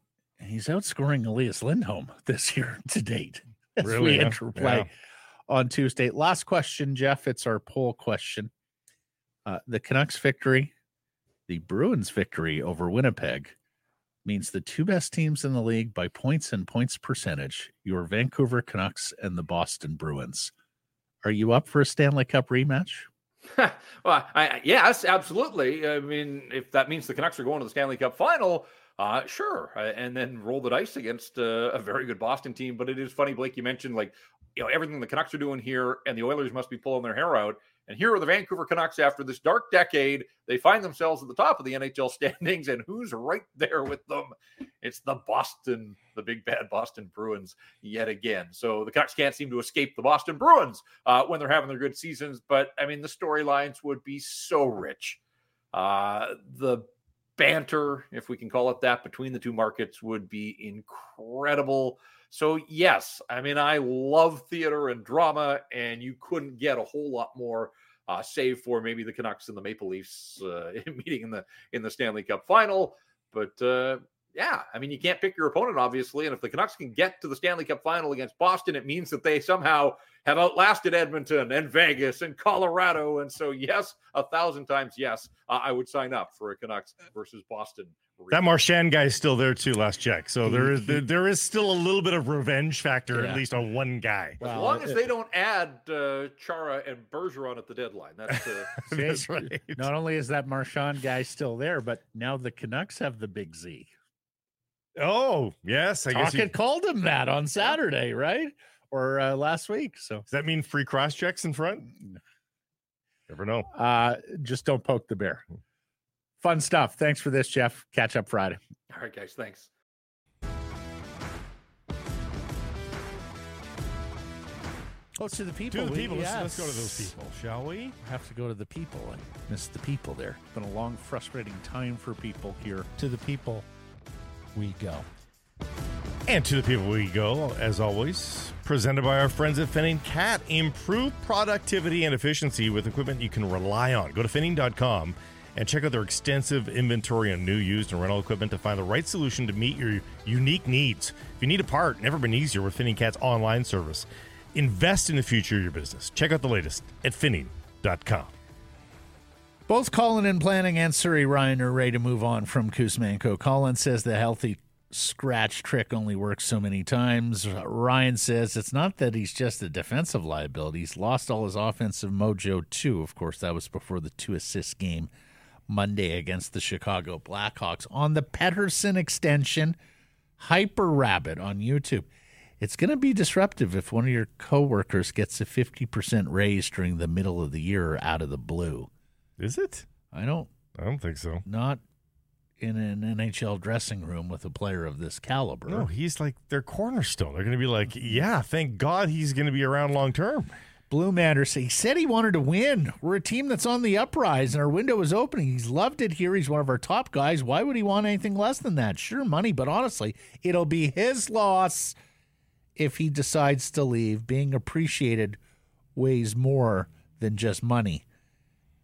Speaker 1: he's outscoring Elias Lindholm *laughs* this year to date. As
Speaker 2: Really,
Speaker 1: we
Speaker 2: yeah?
Speaker 1: enter play
Speaker 2: Yeah.
Speaker 1: On Tuesday. Last question, Jeff. It's our poll question. Uh, the Canucks victory, the Bruins victory over Winnipeg means the two best teams in the league by points and points percentage, your Vancouver Canucks and the Boston Bruins. Are you up for a Stanley Cup rematch? *laughs*
Speaker 7: well, I, yes, absolutely. I mean, if that means the Canucks are going to the Stanley Cup final, uh, sure, uh, and then roll the dice against uh, a very good Boston team. But it is funny, Blake. You mentioned like you know everything the Canucks are doing here, and the Oilers must be pulling their hair out. And here are the Vancouver Canucks after this dark decade. They find themselves at the top of the NHL *laughs* standings, and who's right there with them? It's the Boston, the big bad Boston Bruins yet again. So the Canucks can't seem to escape the Boston Bruins uh, when they're having their good seasons. But I mean, the storylines would be so rich. Uh, the banter, if we can call it that, between the two markets would be incredible. So, yes, I mean, I love theater and drama, and you couldn't get a whole lot more. Uh, save for maybe the Canucks and the Maple Leafs uh, *laughs* meeting in the in the Stanley Cup final, but uh, yeah, I mean, you can't pick your opponent, obviously. And if the Canucks can get to the Stanley Cup final against Boston, it means that they somehow have outlasted Edmonton and Vegas and Colorado. And so, yes, a thousand times yes, uh, I would sign up for a Canucks versus Boston.
Speaker 2: That. Marchand guy is still there too. Last check, so there
Speaker 1: He-
Speaker 2: is there, there is still a little bit of revenge factor
Speaker 1: Yeah.
Speaker 2: at least on one guy.
Speaker 7: As
Speaker 1: Well,
Speaker 7: long as they don't add uh, Chara and Bergeron at the deadline, that's uh, *laughs*
Speaker 2: That's right.
Speaker 1: Not only is that Marchand guy still there, but now the Canucks have the big Z.
Speaker 2: Oh yes, I guess. You,
Speaker 1: Tocchet called him that on Saturday, right? Or uh, last week. So
Speaker 2: does that mean free cross checks in front? Never know.
Speaker 1: uh, just don't poke the bear. Fun stuff. Thanks for this, Jeff. Catch up Friday.
Speaker 7: all right, guys. Thanks.
Speaker 1: Oh, to the people.
Speaker 2: To the
Speaker 1: We-
Speaker 2: people. Let's, let's go to
Speaker 1: yes.
Speaker 2: those people, shall we?
Speaker 1: have to go to the people. I miss the people there. It's Been a long, frustrating time for people here.
Speaker 6: To the people we go.
Speaker 2: And to the people we go, as always, presented by our friends at Finning Cat. Improve productivity and efficiency with equipment you can rely on. Go to finning.com and check out their extensive inventory on new, used, and rental equipment to find the right solution to meet your unique needs. If you need a part, never been easier with Finning Cat's online service. Invest in the future of your business. Check out the latest at finning.com.
Speaker 1: Both Colin and Planning and Surrey Ryan are ready to move on from Kuzmenko. Colin says the healthy scratch trick only works so many times. Ryan says it's not that he's just a defensive liability. He's lost all his offensive mojo, too. Of course, that was before the two assist game Monday against the Chicago Blackhawks. On the Pettersson extension, Hyper Rabbit on YouTube. It's going to be disruptive if one of your coworkers gets a 50% raise during the middle of the year out of the blue.
Speaker 2: Is it?
Speaker 1: I don't
Speaker 2: I don't think so.
Speaker 1: not in an NHL dressing room with a player of this caliber.
Speaker 2: No, he's like their cornerstone. They're going to be like, yeah, thank God he's going to be around long term.
Speaker 1: Blue Matters, he said he wanted to win. We're a team that's on the uprise and our window is opening. He's loved it here. He's one of our top guys. Why would he want anything less than that? Sure, money, but honestly, it'll be his loss if he decides to leave. Being appreciated weighs more than just money,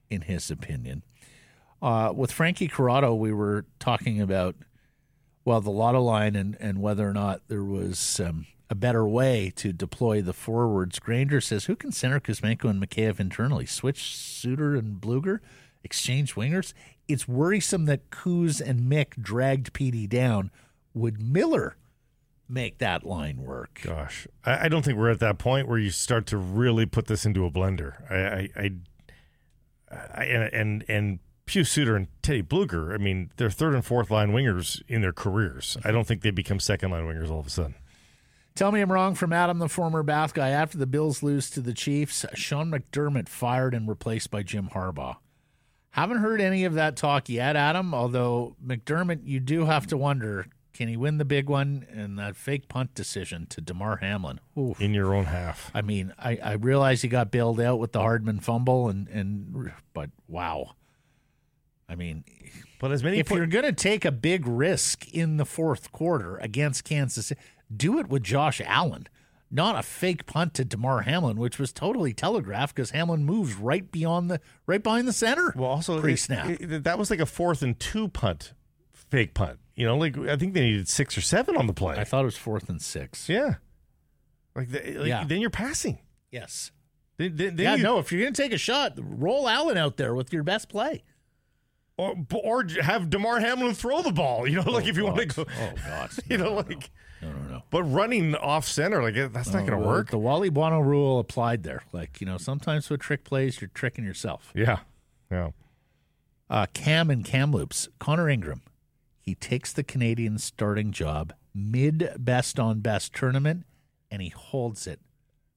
Speaker 1: in his opinion. Uh, with Frankie Corrado, we were talking about well the lotto line and and whether or not there was um, a better way to deploy the forwards. Granger says who can center Kuzmenko and Mikheyev internally? Switch Suter and Blueger, exchange wingers. It's worrisome that Kuz and Mick dragged PD down. Would Miller make that line work?
Speaker 2: Gosh, I, I don't think we're at that point where you start to really put this into a blender. I, I, I, I and and and Pius Suter and Teddy Blueger. I mean, they're third and fourth line wingers in their careers. I don't think they become second line wingers all of a sudden.
Speaker 1: Tell me I'm wrong from Adam, the former Bath guy. After the Bills lose to the Chiefs, Sean McDermott fired and replaced by Jim Harbaugh. Haven't heard any of that talk yet, Adam. Although McDermott, you do have to wonder can he win the big one and that fake punt decision to Damar Hamlin? Oof.
Speaker 2: in your own half.
Speaker 1: I mean, I, I realize he got bailed out with the Hardman fumble, and, and but wow. I mean,
Speaker 2: But as many
Speaker 1: if you're going to take a big risk in the fourth quarter against Kansas, do it with Josh Allen, not a fake punt to Damar Hamlin, which was totally telegraphed because Hamlin moves right beyond the right behind the center.
Speaker 2: well, also
Speaker 1: pre snap.
Speaker 2: that was like a fourth and two punt, fake punt. You know, like I think they needed six or seven on the play.
Speaker 1: I thought it was fourth and six.
Speaker 2: yeah, like, the, like
Speaker 1: Yeah.
Speaker 2: then you're passing.
Speaker 1: Yes.
Speaker 2: Then, then, then
Speaker 1: yeah.
Speaker 2: you,
Speaker 1: no. If you're going to take a shot, roll Allen out there with your best play.
Speaker 2: or or have Damar Hamlin throw the ball. You know, *laughs* like if you want to go,
Speaker 1: Oh God. *laughs*
Speaker 2: you know,
Speaker 1: no,
Speaker 2: like.
Speaker 1: no, no, no.
Speaker 2: But running off center, like that's not
Speaker 1: Oh,
Speaker 2: going to work.
Speaker 1: The Wally Buono rule applied there. Like, you know, sometimes with trick plays, you're tricking yourself.
Speaker 2: Yeah, yeah.
Speaker 1: Uh, Cam and Kamloops. Connor Ingram, he takes the Canadian starting job mid best on best tournament and he holds it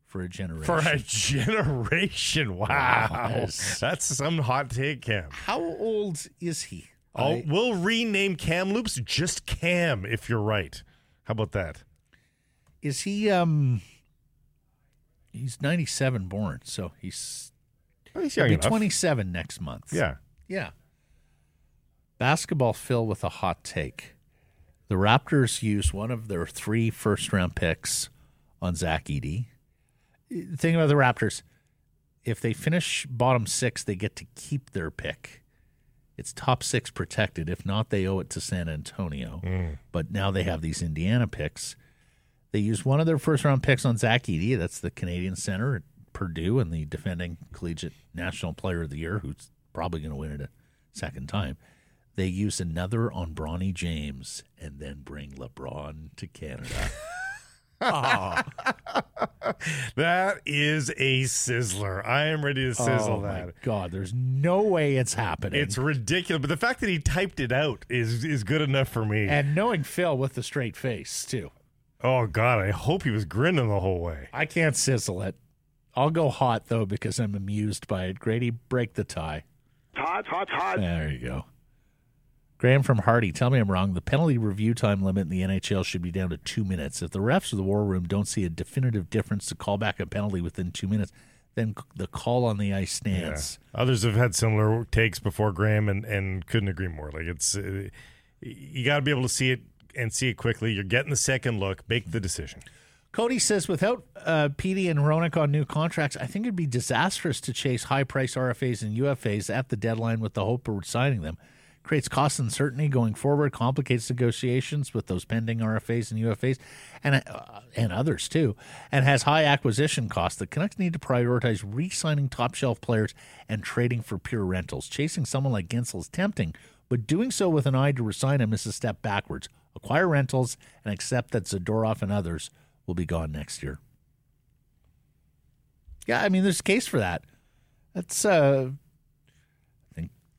Speaker 1: for a generation.
Speaker 2: For a generation, *laughs* wow,
Speaker 1: Wow, that's-
Speaker 2: that's some hot take, Cam.
Speaker 1: How old is he?
Speaker 2: Oh,
Speaker 1: I-
Speaker 2: we'll rename Kamloops just Cam if you're right. How about that?
Speaker 1: is he um he's 97 born, so he's
Speaker 2: Well, he's
Speaker 1: he'll be
Speaker 2: enough.
Speaker 1: 27 next month.
Speaker 2: Yeah.
Speaker 1: Yeah. Basketball Phil with a hot take. The Raptors use one of their three first round picks on Zach Edey. The thing about the Raptors, if they finish bottom six, they get to keep their pick. It's top six protected. If not, they owe it to San Antonio. Mm. But now they have these Indiana picks. They use one of their first round picks on Zach Edey. That's the Canadian center at Purdue and the defending collegiate national player of the year, who's probably going to win it a second time. They use another on Bronny James and then bring LeBron to Canada. *laughs* *laughs*
Speaker 2: That is a sizzler. I am ready to sizzle
Speaker 1: oh
Speaker 2: that.
Speaker 1: my God, there's no way it's happening.
Speaker 2: It's ridiculous, but the fact that he typed it out is is good enough for me.
Speaker 1: and knowing Phil with the straight face too.
Speaker 2: oh God, I hope he was grinning the whole way.
Speaker 1: I can't sizzle it. I'll go hot though because I'm amused by it. Grady, break the tie.
Speaker 8: Hot, hot, hot.
Speaker 1: There you go. Graham from Hardy, tell me I'm wrong. The penalty review time limit in the NHL should be down to two minutes. If the refs of the war room don't see a definitive difference to call back a penalty within two minutes, then the call on the ice stands.
Speaker 2: Others have had similar takes before Graham and, and couldn't agree more. Like it's uh, you got to be able to see it and see it quickly. You're getting the second look. Make the decision.
Speaker 1: Cody says without uh, PD and Hronek on new contracts, I think it'd be disastrous to chase high price RFAs and UFAs at the deadline with the hope of signing them. Creates cost uncertainty going forward, complicates negotiations with those pending RFAs and UFAs, and uh, and others too, and has high acquisition costs. The Canucks need to prioritize re-signing top shelf players and trading for pure rentals. Chasing someone like Guentzel is tempting, but doing so with an eye to resign him is a step backwards. Acquire rentals and accept that Zadorov and others will be gone next year. Yeah, I mean, there's a case for that. That's, uh,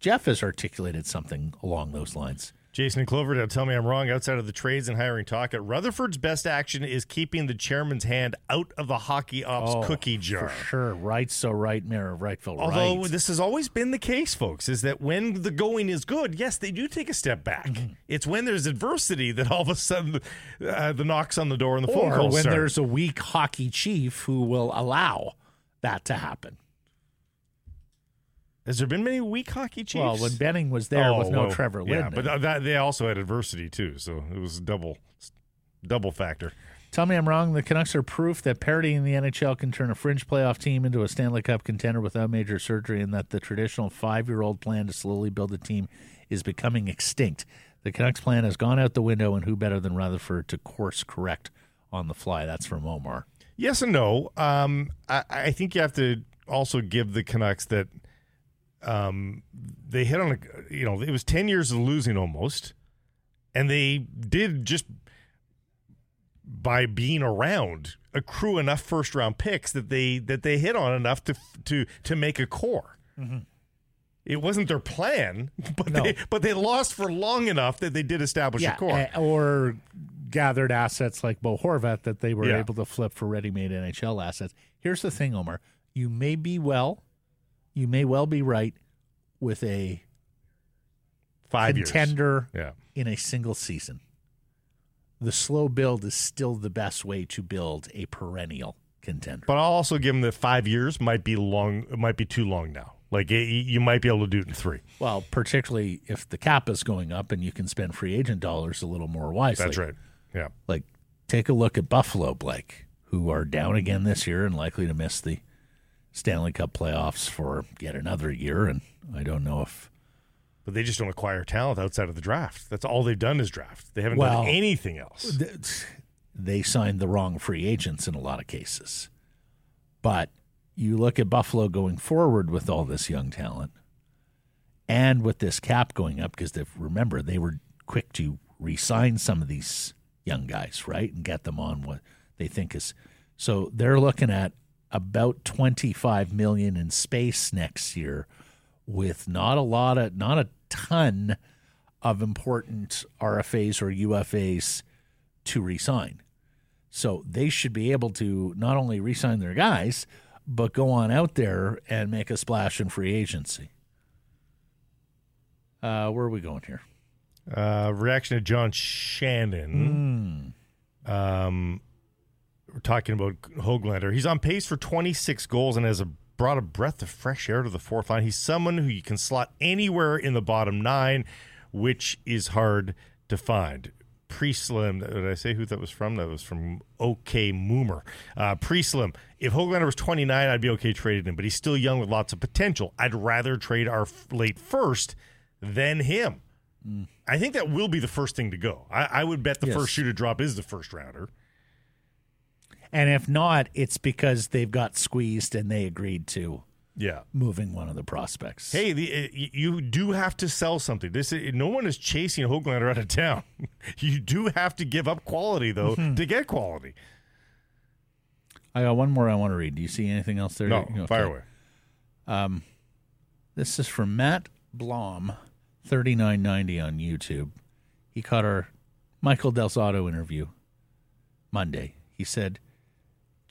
Speaker 1: Jeff has articulated something along those lines.
Speaker 2: Jason Cloverdale, tell me I'm wrong. Outside of the trades and hiring talk, at Rutherford's best action is keeping the chairman's hand out of the hockey ops
Speaker 1: Oh,
Speaker 2: cookie jar.
Speaker 1: For sure. Right, so right, Mayor of Wrightville.
Speaker 2: Although
Speaker 1: right.
Speaker 2: this has always been the case, folks, is that when the going is good, yes, they do take a step back.
Speaker 1: Mm-hmm.
Speaker 2: It's when there's adversity that all of a sudden uh, the knocks on the door and the phone
Speaker 1: or
Speaker 2: calls
Speaker 1: when
Speaker 2: start.
Speaker 1: there's a weak hockey chief who will allow that to happen.
Speaker 2: Has there been many weak hockey chiefs?
Speaker 1: Well, when Benning was there
Speaker 2: Oh,
Speaker 1: with no
Speaker 2: well,
Speaker 1: Trevor
Speaker 2: Yeah, but th- that, they also had adversity too, so it was double double factor.
Speaker 1: Tell me I'm wrong. The Canucks are proof that parity in the NHL can turn a fringe playoff team into a Stanley Cup contender without major surgery, and that the traditional five year old plan to slowly build a team is becoming extinct. The Canucks plan has gone out the window, and who better than Rutherford to course correct on the fly? That's from Omar.
Speaker 2: Yes and no. Um, I, I think you have to also give the Canucks that um, they hit on a you know it was ten years of losing almost, and they did just by being around accrue enough first round picks that they that they hit on enough to to to make a core. It wasn't their plan, *laughs* but
Speaker 1: No.
Speaker 2: they but they lost for long enough that they did establish a core.
Speaker 1: uh, or gathered assets like Bo Horvat that they were
Speaker 2: Yeah.
Speaker 1: able to flip for ready-made NHL assets. Here's the thing, Omar. You may be well, you may well be right with a
Speaker 2: Five
Speaker 1: contender.
Speaker 2: Yeah.
Speaker 1: in a single season. The slow build is still the best way to build a perennial contender.
Speaker 2: But I'll also give him that five years might be long. It might be too long now. Like you might be able to do it in three.
Speaker 1: Well, particularly if the cap is going up and you can spend free agent dollars a little more wisely.
Speaker 2: That's right. Yeah.
Speaker 1: Like, take a look at Buffalo, Blake, who are down again this year and likely to miss the Stanley Cup playoffs for yet another year. And I don't know if
Speaker 2: But they just don't acquire talent outside of the draft. That's all they've done is draft. They haven't
Speaker 1: Well,
Speaker 2: done anything else.
Speaker 1: th- they signed the wrong free agents in a lot of cases. But you look at Buffalo going forward with all this young talent and with this cap going up, because remember, they were quick to re sign some of these young guys, right? And get them on what they think is. So they're looking at about 25 million in space next year with not a lot of, not a ton of important RFAs or UFAs to resign. So they should be able to not only resign their guys, but go on out there and make a splash in free agency. Uh, where are we going here?
Speaker 2: Uh, reaction to John Shannon. Um, we're talking about Höglander. He's on pace for 26 goals and has a, brought a breath of fresh air to the fourth line. He's someone who you can slot anywhere in the bottom nine, which is hard to find. Pre-slim, did I say who that was from? That was from OK Moomer. Uh, pre-slim. If Höglander was 29, I'd be okay trading him, but he's still young with lots of potential. I'd rather trade our f- late first than him. I think that will be the first thing to go. I, I would bet the
Speaker 1: Yes.
Speaker 2: first shoe to drop is the first rounder.
Speaker 1: And if not, it's because they've got squeezed and they agreed to
Speaker 2: Yeah.
Speaker 1: moving one of the prospects.
Speaker 2: Hey, the, uh, you do have to sell something. This uh, no one is chasing Höglander out of town. *laughs* you do have to give up quality though to get quality.
Speaker 1: I got one more I want to read. Do you see anything else there?
Speaker 2: No,
Speaker 1: Okay.
Speaker 2: fire away.
Speaker 1: Um, this is from Matt Blom, thirty nine ninety on YouTube. He caught our Michael Del interview Monday. He said,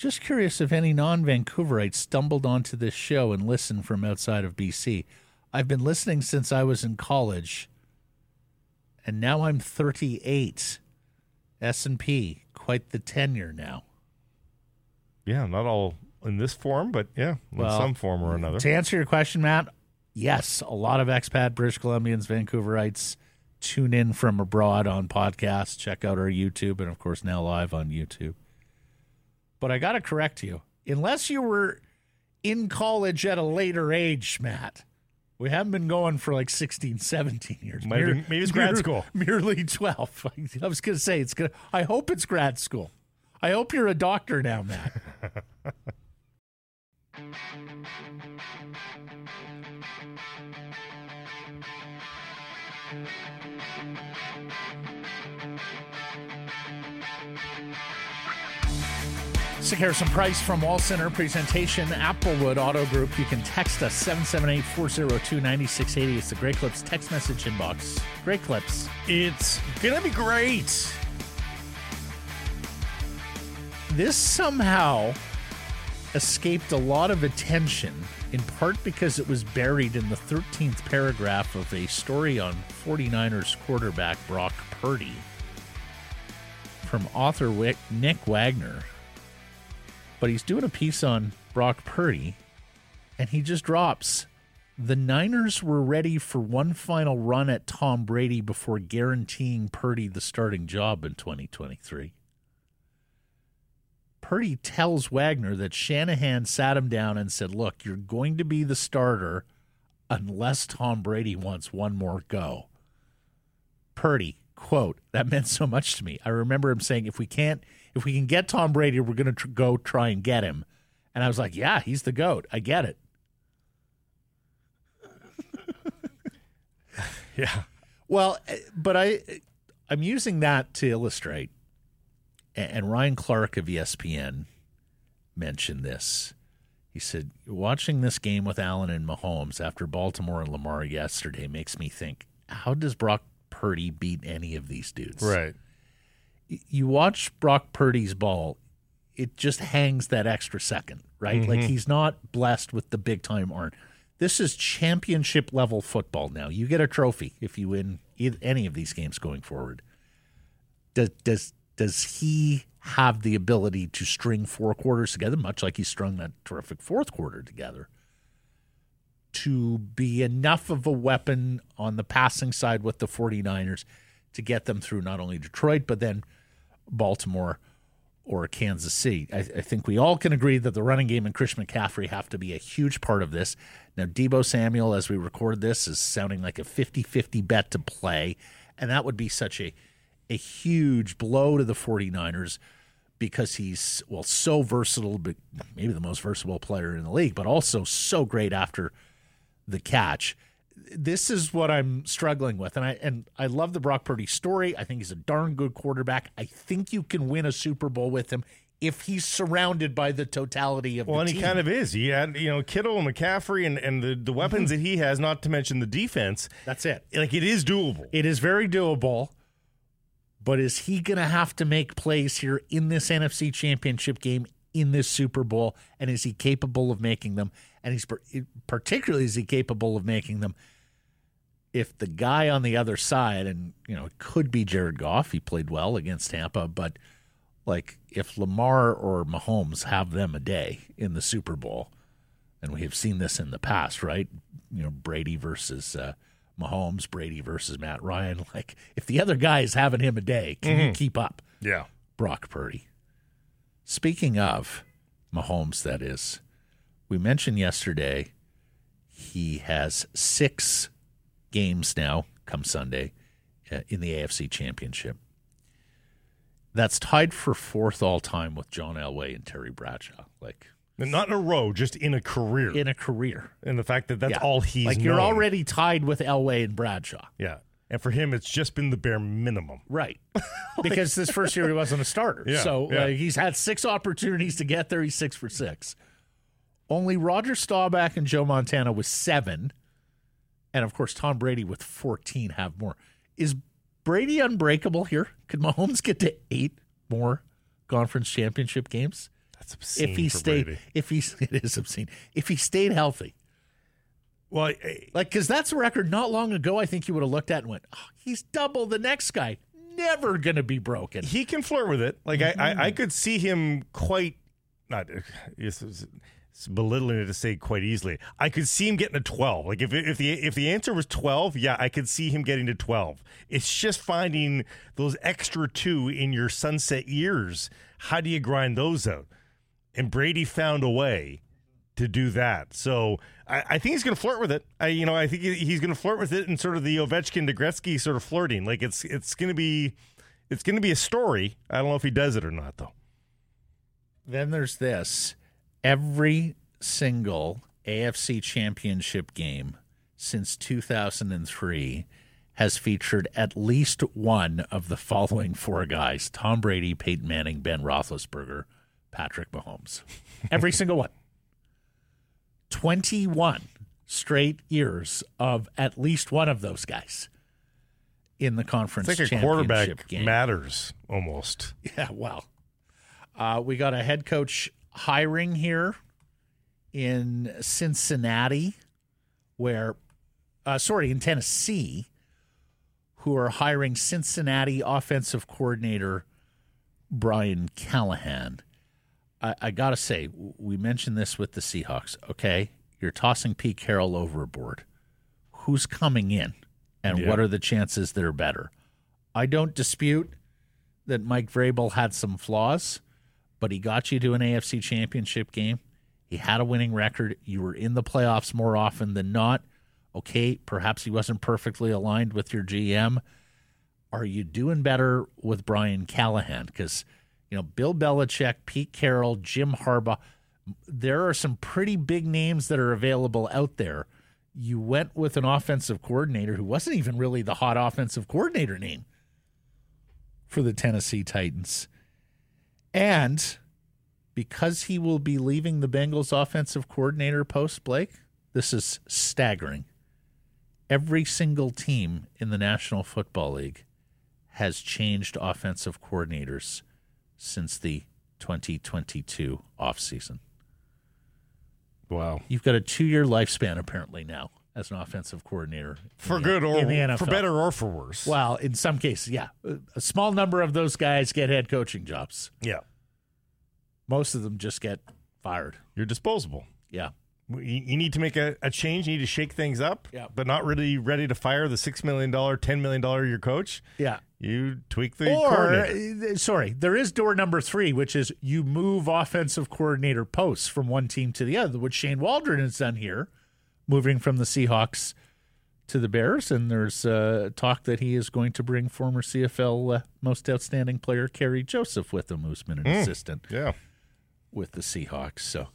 Speaker 1: "Just curious if any non Vancouverites stumbled onto this show and listened from outside of BC. I've been listening since I was in college, and now I'm thirty eight. S and P, quite the tenure now."
Speaker 2: Yeah, not all in this form, but yeah, in
Speaker 1: Well,
Speaker 2: some form or another.
Speaker 1: To answer your question, Matt, yes, a lot of expat British Columbians, Vancouverites tune in from abroad on podcasts. Check out our YouTube, and of course, now live on YouTube. But I got to correct you. Unless you were in college at a later age, Matt, we haven't been going for like 16, 17 years.
Speaker 2: Might have been- maybe it's grad
Speaker 1: mere-
Speaker 2: school.
Speaker 1: Merely 12. *laughs* I was going to say, it's going to, I hope it's grad school. I hope you're a doctor now, Matt. *laughs* *laughs* Harrison Price from Wall Center presentation, Applewood Auto Group. You can text us 778 402 9680. It's the Great Clips text message inbox. Great Clips.
Speaker 2: It's gonna be great.
Speaker 1: This somehow escaped a lot of attention, in part because it was buried in the 13th paragraph of a story on 49ers quarterback Brock Purdy from author Nick Wagoner. But he's doing a piece on Brock Purdy, and he just drops. The Niners were ready for one final run at Tom Brady before guaranteeing Purdy the starting job in 2023. Purdy tells Wagoner that Shanahan sat him down and said, Look, you're going to be the starter unless Tom Brady wants one more go. Purdy, quote, that meant so much to me. I remember him saying, if we can't, if we can get Tom Brady, we're going to tr- go try and get him. And I was like, yeah, he's the GOAT. I get it. *laughs*
Speaker 2: Yeah.
Speaker 1: Well, eh, but I, I'm using that to illustrate. And Ryan Clark of ESPN mentioned this. He said, "Watching this game with Allen and Mahomes after Baltimore and Lamar yesterday makes me think: How does Brock Purdy beat any of these dudes?
Speaker 2: Right.
Speaker 1: You watch Brock Purdy's ball, it just hangs that extra second, right? Like mm-hmm. he's not blessed with the big time arm. This is championship level football now. You get a trophy if you win any of these games going forward. Does does does he have the ability to string four quarters together, much like he strung that terrific fourth quarter together, to be enough of a weapon on the passing side with the 49ers to get them through not only Detroit, but then Baltimore or Kansas City. I, I think we all can agree that the running game and Christian McCaffrey have to be a huge part of this. Now, Deebo Samuel, as we record this, is sounding like a 50 50 bet to play. And that would be such a, a huge blow to the 49ers because he's, well, so versatile, but maybe the most versatile player in the league, but also so great after the catch. This is what I'm struggling with, and I and I love the Brock Purdy story. I think he's a darn good quarterback. I think you can win a Super Bowl with him if he's surrounded by the totality of
Speaker 2: Well,
Speaker 1: the
Speaker 2: and
Speaker 1: team.
Speaker 2: he kind of is. He had, you know, Kittle and McCaffrey and, and the, the weapons mm-hmm. that he has, not to mention the defense.
Speaker 1: That's it.
Speaker 2: Like, it is doable.
Speaker 1: It is very doable, but is he going to have to make plays here in this NFC Championship game in this Super Bowl? And is he capable of making them? And he's particularly is he capable of making them if the guy on the other side, and you know, it could be Jared Goff. He played well against Tampa, but like if Lamar or Mahomes have them a day in the Super Bowl, and we have seen this in the past, right? You know, Brady versus uh, Mahomes, Brady versus Matt Ryan. *laughs* Like, if the other guy is having him a day, can you keep up?
Speaker 2: Yeah.
Speaker 1: Brock Purdy. Speaking of Mahomes, that is, we mentioned yesterday he has six games now, come Sunday, uh, in the AFC Championship. That's tied for fourth all time with John Elway and Terry Bradshaw. Like,
Speaker 2: Not in a row, just in a career.
Speaker 1: in a career.
Speaker 2: and the fact that that's
Speaker 1: Yeah.
Speaker 2: all he's
Speaker 1: like you're already tied with Elway and Bradshaw.
Speaker 2: Yeah. And for him, it's just been the bare minimum.
Speaker 1: Right. *laughs* because this first year he wasn't a starter.
Speaker 2: Yeah,
Speaker 1: so
Speaker 2: yeah.
Speaker 1: uh, he's had six opportunities to get there. He's six for six. Only Roger Staubach and Joe Montana with seven. And of course, Tom Brady with 14 have more. Is Brady unbreakable here? Could Mahomes get to eight more conference championship games?
Speaker 2: That's obscene
Speaker 1: if he stayed,
Speaker 2: Brady.
Speaker 1: if he, *laughs* it is obscene. If he stayed healthy.
Speaker 2: Well,
Speaker 1: Like, because that's a record not long ago, I think you would have looked at and went, oh, he's double the next guy. Never going to be broken.
Speaker 2: he can flirt with it. Like I, I, I mm-hmm. could see him quite not. It's, it's belittling it to say quite easily. I could see him getting to twelve. Like if if the if the answer was twelve, yeah, I could see him getting to twelve. It's just finding those extra two in your sunset years. How do you grind those out? And Brady found a way to do that. So I, I think he's going to flirt with it. I, you know, I think he's going to flirt with it in sort of the Ovechkin to Gretzky sort of flirting. Like it's it's going to be it's going to be a story. I don't know if he does it or not though.
Speaker 1: Then there's this. Every single AFC championship game since 2003 has featured at least one of the following four guys Tom Brady, Peyton Manning, Ben Roethlisberger, Patrick Mahomes. Every single one. 21 straight years of at least one of those guys in the conference
Speaker 2: It's like a
Speaker 1: championship
Speaker 2: quarterback
Speaker 1: game.
Speaker 2: matters almost.
Speaker 1: Yeah, well, uh, we got a head coach hiring here in Cincinnati, where, uh, sorry, in Tennessee, who are hiring Cincinnati offensive coordinator Brian Callahan. I, I got to say, we mentioned this with the Seahawks. Okay, you're tossing Pete Carroll overboard. Who's coming in, and
Speaker 2: Yeah.
Speaker 1: what are the chances they're better? I don't dispute that Mike Vrabel had some flaws, but he got you to an AFC championship game. He had a winning record. You were in the playoffs more often than not. Okay, perhaps he wasn't perfectly aligned with your GM. Are you doing better with Brian Callahan? Because, you know, Bill Belichick, Pete Carroll, Jim Harbaugh, there are some pretty big names that are available out there. You went with an offensive coordinator who wasn't even really the hot offensive coordinator name for the Tennessee Titans. And because he will be leaving the Bengals offensive coordinator post, Blake, this is staggering. Every single team in the National Football League has changed offensive coordinators since the 2022 offseason.
Speaker 2: Wow.
Speaker 1: You've got a two year lifespan apparently now as an offensive coordinator.
Speaker 2: For
Speaker 1: the-
Speaker 2: good or for better or for worse.
Speaker 1: Well, in some cases, yeah. A small number of those guys get head coaching jobs.
Speaker 2: yeah.
Speaker 1: Most of them just get fired.
Speaker 2: You're disposable.
Speaker 1: Yeah.
Speaker 2: You, you need to make a, a change. You need to shake things up,
Speaker 1: Yeah.
Speaker 2: but not really ready to fire the $6 million, $10 million your coach.
Speaker 1: Yeah.
Speaker 2: You tweak the
Speaker 1: Or, uh, sorry, there is door number three, which is you move offensive coordinator posts from one team to the other, which Shane Waldron has done here, moving from the Seahawks to the Bears. And there's uh, talk that he is going to bring former CFL uh, most outstanding player Kerry Joseph with him, who's been an assistant
Speaker 2: Yeah.
Speaker 1: with the Seahawks. So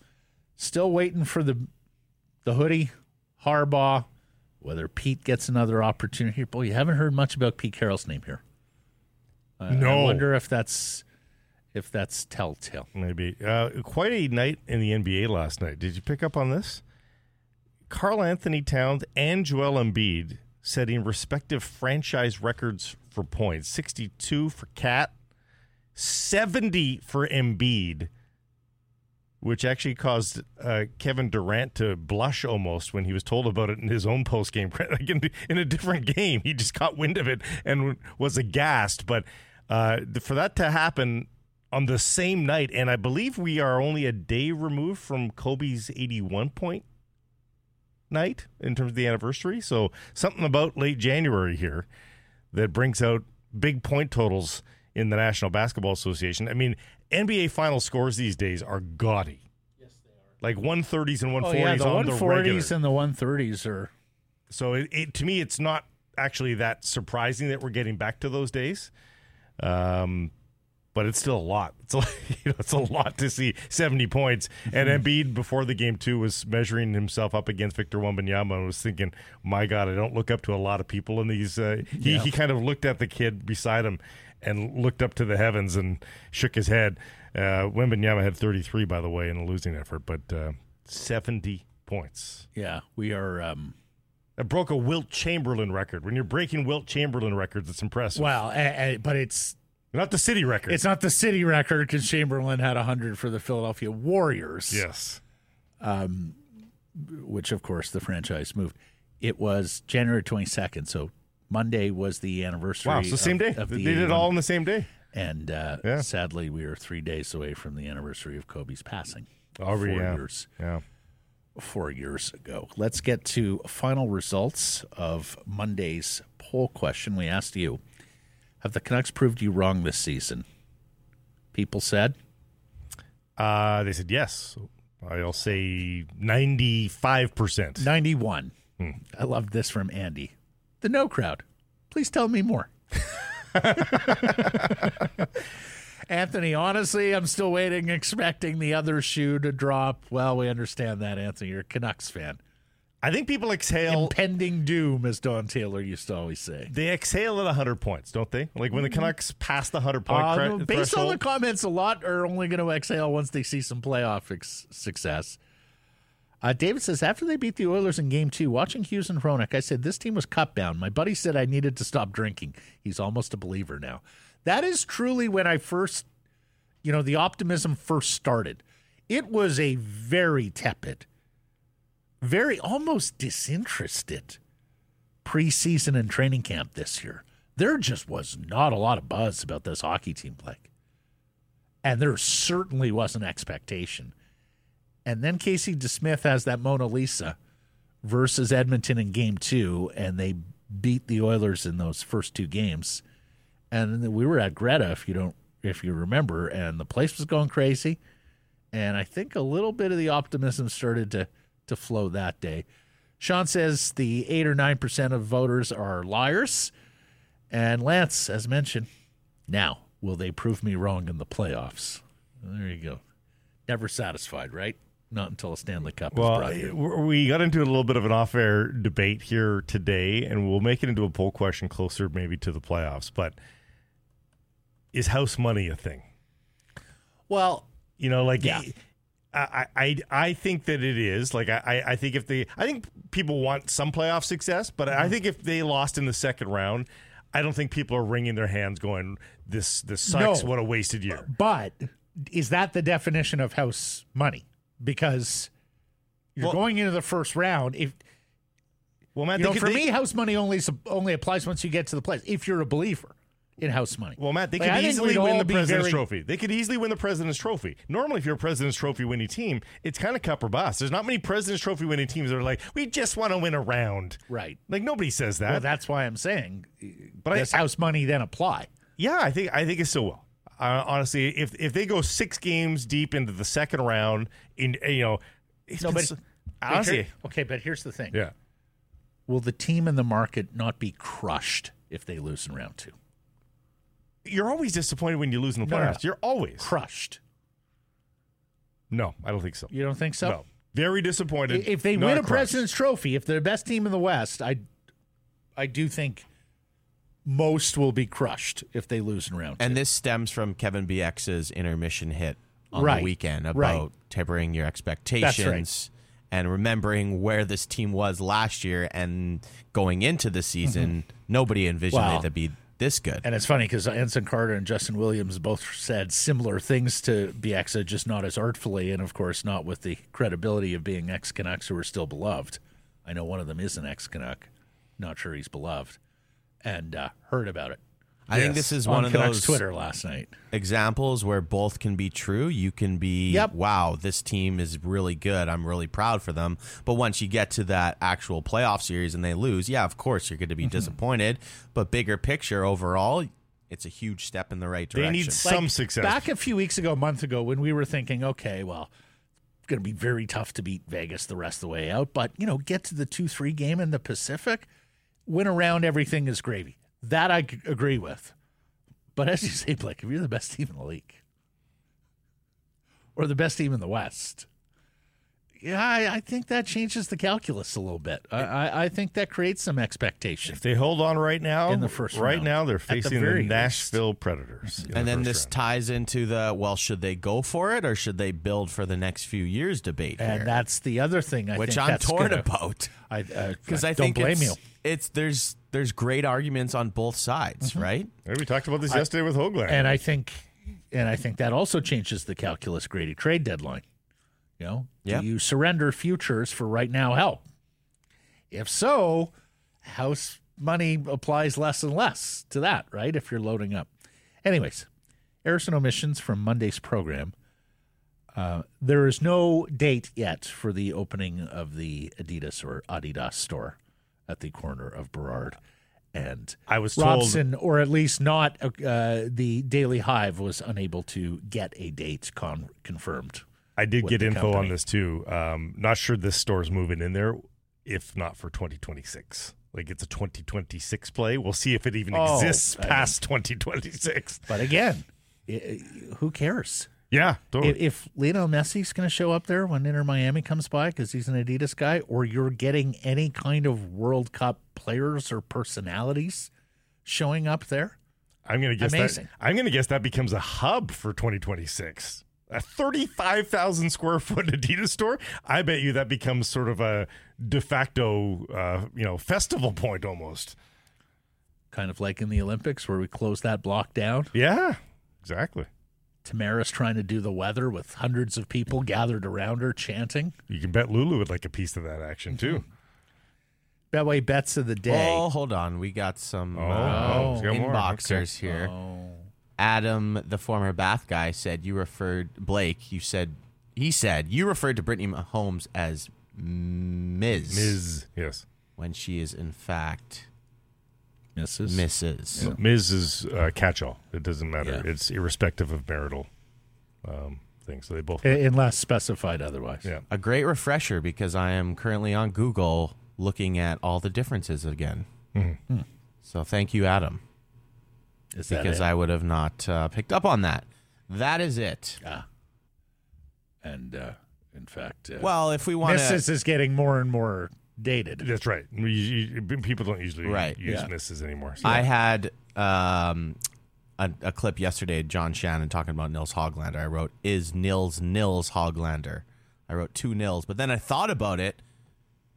Speaker 1: still waiting for the the hoodie, Harbaugh, whether Pete gets another opportunity. Boy, you haven't heard much about Pete Carroll's name here. I- I
Speaker 2: No.
Speaker 1: wonder if that's if that's telltale.
Speaker 2: Maybe. Uh, quite a night in the NBA last night. Did you pick up on this? Karl-Anthony Towns and Joel Embiid setting respective franchise records for points 62 for Cat, 70 for Embiid, which actually caused uh, Kevin Durant to blush almost when he was told about it in his own post game. *laughs* Like in, in a different game, he just caught wind of it and was aghast. But uh, for that to happen on the same night, and I believe we are only a day removed from Kobe's 81 point night in terms of the anniversary. So something about late January here that brings out big point totals in the National Basketball Association. I mean, NBA final scores these days are gaudy. Yes, they are. Like 130s and 140s
Speaker 1: Oh yeah, the
Speaker 2: on
Speaker 1: one
Speaker 2: the regular.
Speaker 1: forties and the one thirties are
Speaker 2: So it, it to me, it's not actually that surprising that we're getting back to those days. Um, but it's still a lot. It's a, *laughs* you know, it's a lot to see 70 points. And Embiid before the game too was measuring himself up against Victor Wembanyama and was thinking, "My God, I don't look up to a lot of people in these." Uh, he
Speaker 1: Yeah.
Speaker 2: he kind of looked at the kid beside him and looked up to the heavens and shook his head. Uh, Wembanyama had 33 by the way in a losing effort, but uh, 70 points.
Speaker 1: yeah. We are um
Speaker 2: It broke a Wilt Chamberlain record. When you're breaking Wilt Chamberlain records, it's impressive.
Speaker 1: well, a- a- but it's
Speaker 2: Not the city record.
Speaker 1: it's not the city record because Chamberlain had hundred for the Philadelphia Warriors.
Speaker 2: yes.
Speaker 1: which of course the franchise moved. It was January 22nd, so Monday was the anniversary.
Speaker 2: Wow, it's the same
Speaker 1: of-
Speaker 2: day.
Speaker 1: of
Speaker 2: They did it all on the same day.
Speaker 1: And uh,
Speaker 2: Yeah.
Speaker 1: sadly, we are three days away from the anniversary of Kobe's passing.
Speaker 2: Oh,
Speaker 1: four
Speaker 2: yeah.
Speaker 1: years,
Speaker 2: Yeah.
Speaker 1: four years ago. Let's get to final results of Monday's poll question. We asked you: Have the Canucks proved you wrong this season? People said
Speaker 2: Uh, they said yes. I'll say 95%.
Speaker 1: 91.
Speaker 2: Hmm.
Speaker 1: I love this from Andy. The no crowd. Please tell me more. *laughs* Anthony, honestly, I'm still waiting, expecting the other shoe to drop. Well, we understand that, Anthony. You're a Canucks fan.
Speaker 2: I think people exhale.
Speaker 1: Impending doom, as Don Taylor used to always say.
Speaker 2: They exhale at 100 points, don't they? Like when the Canucks pass the 100 point
Speaker 1: Uh,
Speaker 2: cre-
Speaker 1: based on the comments, a lot are only going to exhale once they see some playoff ex- success. Uh, David says, after they beat the Oilers in game two, watching Hughes and Hronek, I said, this team was cut bound. My buddy said I needed to stop drinking. He's almost a believer now. That is truly when I first, you know, the optimism first started. It was a very tepid, very almost disinterested preseason and training camp this year. There just was not a lot of buzz about this hockey team playing. And there certainly wasn't expectation. And then Casey DeSmith has that Mona Lisa versus Edmonton in game two, and they beat the Oilers in those first two games. And we were at Greta, if you don't if you remember, and the place was going crazy. And I think a little bit of the optimism started to to flow that day. Sean says the eight or nine percent of voters are liars. And Lance, as mentioned, now will they prove me wrong in the playoffs? There you go. Never satisfied, right? Not until a Stanley Cup is
Speaker 2: Well,
Speaker 1: brought to
Speaker 2: we we got into a little bit of an off-air debate here today, and we'll make it into a poll question closer, maybe to the playoffs. But is house money a thing?
Speaker 1: Well,
Speaker 2: You know, like
Speaker 1: Yeah.
Speaker 2: I, I I think that it is. Like I, I think if they I think people want some playoff success, but
Speaker 1: Mm-hmm.
Speaker 2: I think if they lost in the second round, I don't think people are wringing their hands, going, "This this sucks.
Speaker 1: No.
Speaker 2: What a wasted year."
Speaker 1: But is that the definition of house money? Because you're
Speaker 2: Well-
Speaker 1: going into the first round. If
Speaker 2: Well, Matt,
Speaker 1: you know,
Speaker 2: could-
Speaker 1: for
Speaker 2: they-
Speaker 1: me, house money only only applies once you get to the place. If you're a believer in house money,
Speaker 2: Well, Matt, they
Speaker 1: Like,
Speaker 2: could
Speaker 1: I
Speaker 2: easily win the President's
Speaker 1: very-
Speaker 2: Trophy. They could easily win the President's Trophy. Normally, if you're a President's Trophy winning team, it's kind of cup or bust. There's not many President's Trophy winning teams that are like, we just want to win a round.
Speaker 1: right?
Speaker 2: Like nobody says that.
Speaker 1: Well, that's why I'm saying,
Speaker 2: But I-
Speaker 1: does house money then apply?
Speaker 2: yeah, I think I think it still will. Honestly, if if they go six games deep into the second round, in you know, it's
Speaker 1: No, but-
Speaker 2: so- honestly,
Speaker 1: here- okay, but here's the thing:
Speaker 2: yeah.
Speaker 1: will the team in the market not be crushed if they lose in round two?
Speaker 2: You're always disappointed when you lose in the
Speaker 1: No, no,
Speaker 2: playoffs. You're always
Speaker 1: Crushed?
Speaker 2: no. I don't think so.
Speaker 1: You don't think so?
Speaker 2: No, very disappointed.
Speaker 1: If they win a
Speaker 2: crushed.
Speaker 1: President's Trophy, if they're the best team in the West, I, I do think most will be crushed if they lose in round two.
Speaker 3: And this stems from Kevin Bieksa's intermission hit on
Speaker 1: Right.
Speaker 3: the weekend about
Speaker 1: Right.
Speaker 3: tempering your expectations and remembering where this team was last year and going into the season, mm-hmm. nobody envisioned
Speaker 1: Wow.
Speaker 3: it to be this good.
Speaker 1: And it's funny because Anson Carter and Justin Williams both said similar things to Bieksa, just not as artfully, and of course not with the credibility of being ex Canucks who are still beloved. I know one of them is an ex Canuck, not sure he's beloved, and uh, heard about it
Speaker 3: I think this is
Speaker 1: on
Speaker 3: one of
Speaker 1: Canucks
Speaker 3: those
Speaker 1: Twitter last night.
Speaker 3: examples where both can be true. You can be,
Speaker 1: Yep.
Speaker 3: wow, this team is really good. I'm really proud for them. But once you get to that actual playoff series and they lose, yeah, of course you're going to be
Speaker 1: Mm-hmm.
Speaker 3: disappointed. But bigger picture overall, it's a huge step in the right direction.
Speaker 2: They need some success.
Speaker 1: Back a few weeks ago, a month ago, when we were thinking, okay, well, it's going to be very tough to beat Vegas the rest of the way out, but you know, get to the two three game in the Pacific, win around everything is gravy. That I agree with. But as you say, Blake, if you're the best team in the league or the best team in the West, yeah, I, I think that changes the calculus a little bit. I, I, I think that creates some expectation.
Speaker 2: If they hold on right now,
Speaker 1: In the first
Speaker 2: right
Speaker 1: round,
Speaker 2: now they're
Speaker 1: at the
Speaker 2: facing the,
Speaker 1: very least.
Speaker 2: Nashville Predators. in
Speaker 3: and
Speaker 2: the
Speaker 3: then this
Speaker 2: round.
Speaker 3: ties into the well, should they go for it or should they build for the next few years debate
Speaker 1: And
Speaker 3: here,
Speaker 1: that's the other thing I
Speaker 3: which
Speaker 1: think
Speaker 3: I'm
Speaker 1: that's
Speaker 3: torn
Speaker 1: gonna-
Speaker 3: about.
Speaker 1: I
Speaker 3: Because I,
Speaker 1: don't
Speaker 3: think
Speaker 1: blame
Speaker 3: it's,
Speaker 1: you.
Speaker 3: it's there's there's great arguments on both sides,
Speaker 1: Mm-hmm.
Speaker 3: right?
Speaker 2: Yeah, we talked about this yesterday with Hoagland.
Speaker 1: And I think, and I think that also changes the calculus Grady trade deadline. You know,
Speaker 3: Yep.
Speaker 1: do you surrender futures for right now help? If so, house money applies less and less to that, right? If you're loading up. Anyways, errors and omissions from Monday's program. Uh, there is no date yet for the opening of the Adidas or Adidas store at the corner of Burrard and
Speaker 2: I was told
Speaker 1: Robson, or at least not uh, the Daily Hive, was unable to get a date con- confirmed.
Speaker 2: I did get info on this too. Um, not sure this store's moving in there, if not for 2026. Like it's a 2026 play. We'll see if it even
Speaker 1: Oh,
Speaker 2: exists
Speaker 1: I mean-
Speaker 2: past 2026.
Speaker 1: But again, i- i- who cares?
Speaker 2: Yeah, totally.
Speaker 1: If, if Lionel Messi's going to show up there when Inter Miami comes by because he's an Adidas guy, or you're getting any kind of World Cup players or personalities showing up there,
Speaker 2: I'm gonna guess
Speaker 1: amazing.
Speaker 2: that. I'm gonna guess that becomes a hub for 2026. A 35,000 square foot *laughs* Adidas store. I bet you that becomes sort of a de facto, uh, you know, festival point almost.
Speaker 1: kind of like in the Olympics where we close that block down.
Speaker 2: Yeah, exactly.
Speaker 1: Tamara's trying to do the weather with hundreds of people gathered around her chanting.
Speaker 2: You can bet Lulu would like a piece of that action too.
Speaker 1: Betway bets of the day.
Speaker 3: Oh, hold on. We got some
Speaker 2: Oh,
Speaker 3: uh,
Speaker 2: oh, he's got more.
Speaker 3: inboxers here.
Speaker 1: Oh.
Speaker 3: Adam, the former Bath guy, said you referred Blake. You said he said you referred to Brittany Mahomes as Ms.
Speaker 2: Ms. Yes.
Speaker 3: when she is in fact
Speaker 1: Mrs.
Speaker 3: Mrs.
Speaker 2: Ms. is uh, catch-all. It doesn't matter.
Speaker 1: Yeah.
Speaker 2: It's irrespective of marital um, things. So they both.
Speaker 1: Unless specified otherwise.
Speaker 2: Yeah.
Speaker 3: A great refresher because I am currently on Google looking at all the differences again.
Speaker 2: Mm-hmm.
Speaker 3: So thank you, Adam,
Speaker 1: Is that
Speaker 3: because
Speaker 1: it?
Speaker 3: I would have not uh, picked up on that. That is it.
Speaker 1: Ah. And uh, in fact, uh,
Speaker 3: Well, if we want to,
Speaker 1: Mrs. is getting more and more dated.
Speaker 2: That's right. You- you- people don't usually
Speaker 3: Right.
Speaker 2: use
Speaker 1: Yeah.
Speaker 2: Mrs. anymore. So.
Speaker 3: I had um, a, a clip yesterday, John Shannon talking about Nils Höglander. I wrote, "Is Nils Nils Höglander?" I wrote two nils, but then I thought about it.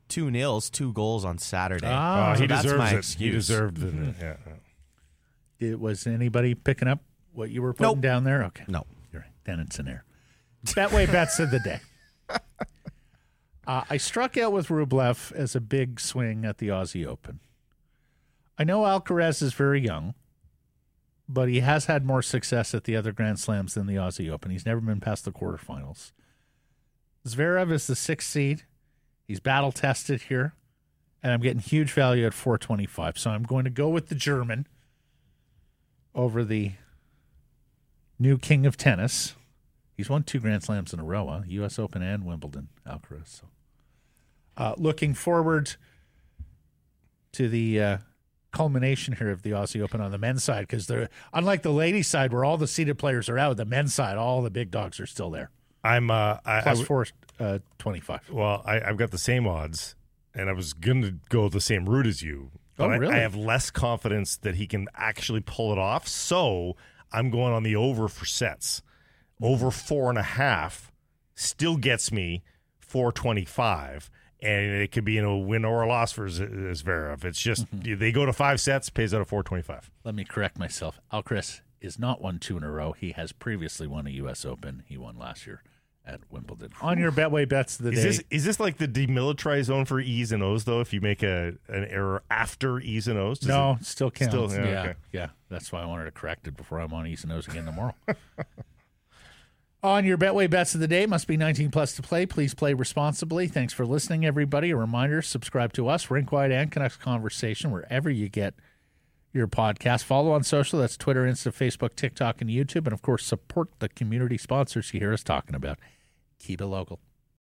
Speaker 3: Two nils, two goals on Saturday.
Speaker 1: Ah,
Speaker 2: Oh,
Speaker 3: So
Speaker 2: he
Speaker 3: that's
Speaker 2: deserves
Speaker 3: my
Speaker 2: it. He
Speaker 3: excuse.
Speaker 2: deserved it. *laughs* Yeah.
Speaker 1: Did, was anybody picking up what you were putting
Speaker 3: Nope.
Speaker 1: down there? Okay.
Speaker 3: No.
Speaker 1: You're right. Then it's an air. Betway bets of the day. *laughs* Uh, I struck out with Rublev as a big swing at the Aussie Open. I know Alcaraz is very young, but he has had more success at the other Grand Slams than the Aussie Open. He's never been past the quarterfinals. Zverev is the sixth seed. He's battle tested here, and I'm getting huge value at 425. So I'm going to go with the German over the new king of tennis. He's won two Grand Slams in a row, huh? U.S. Open and Wimbledon, Alcaraz. So, uh, looking forward to the uh, culmination here of the Aussie Open on the men's side because they're unlike the ladies' side where all the seeded players are out. The men's side, all the big dogs are still there.
Speaker 2: I'm uh, I,
Speaker 1: Plus four uh, twenty five.
Speaker 2: Well, I, I've got the same odds, and I was going to go the same route as you. But
Speaker 1: Oh,
Speaker 2: I-
Speaker 1: really?
Speaker 2: I, have less confidence that he can actually pull it off. So I'm going on the over for sets. Over four and a half still gets me 425. And it could be in a win or a loss for Zverev. It's just
Speaker 1: Mm-hmm.
Speaker 2: they go to five sets, pays out at 425.
Speaker 1: Let me correct myself. Alcaraz is not won two in a row. He has previously won a U.S. Open. He won last year at Wimbledon. On your Betway bets of the
Speaker 2: Is
Speaker 1: day.
Speaker 2: this is this like the demilitarized zone for E's and O's though? If you make a an error after E's and O's, Does
Speaker 1: no,
Speaker 2: it-
Speaker 1: still counts.
Speaker 2: Still, yeah,
Speaker 1: yeah,
Speaker 2: okay.
Speaker 1: yeah. That's why I wanted to correct it before I'm on East and O's again tomorrow. *laughs* on your Betway bets of the day, must be 19 plus to play. Please play responsibly. Thanks for listening, everybody. A reminder: subscribe to us, Rink Wide and Canucks Conversation, wherever you get your podcast. Follow on social. That's Twitter, Insta, Facebook, TikTok, and YouTube. And of course, support the community sponsors you hear us talking about. Keep it local.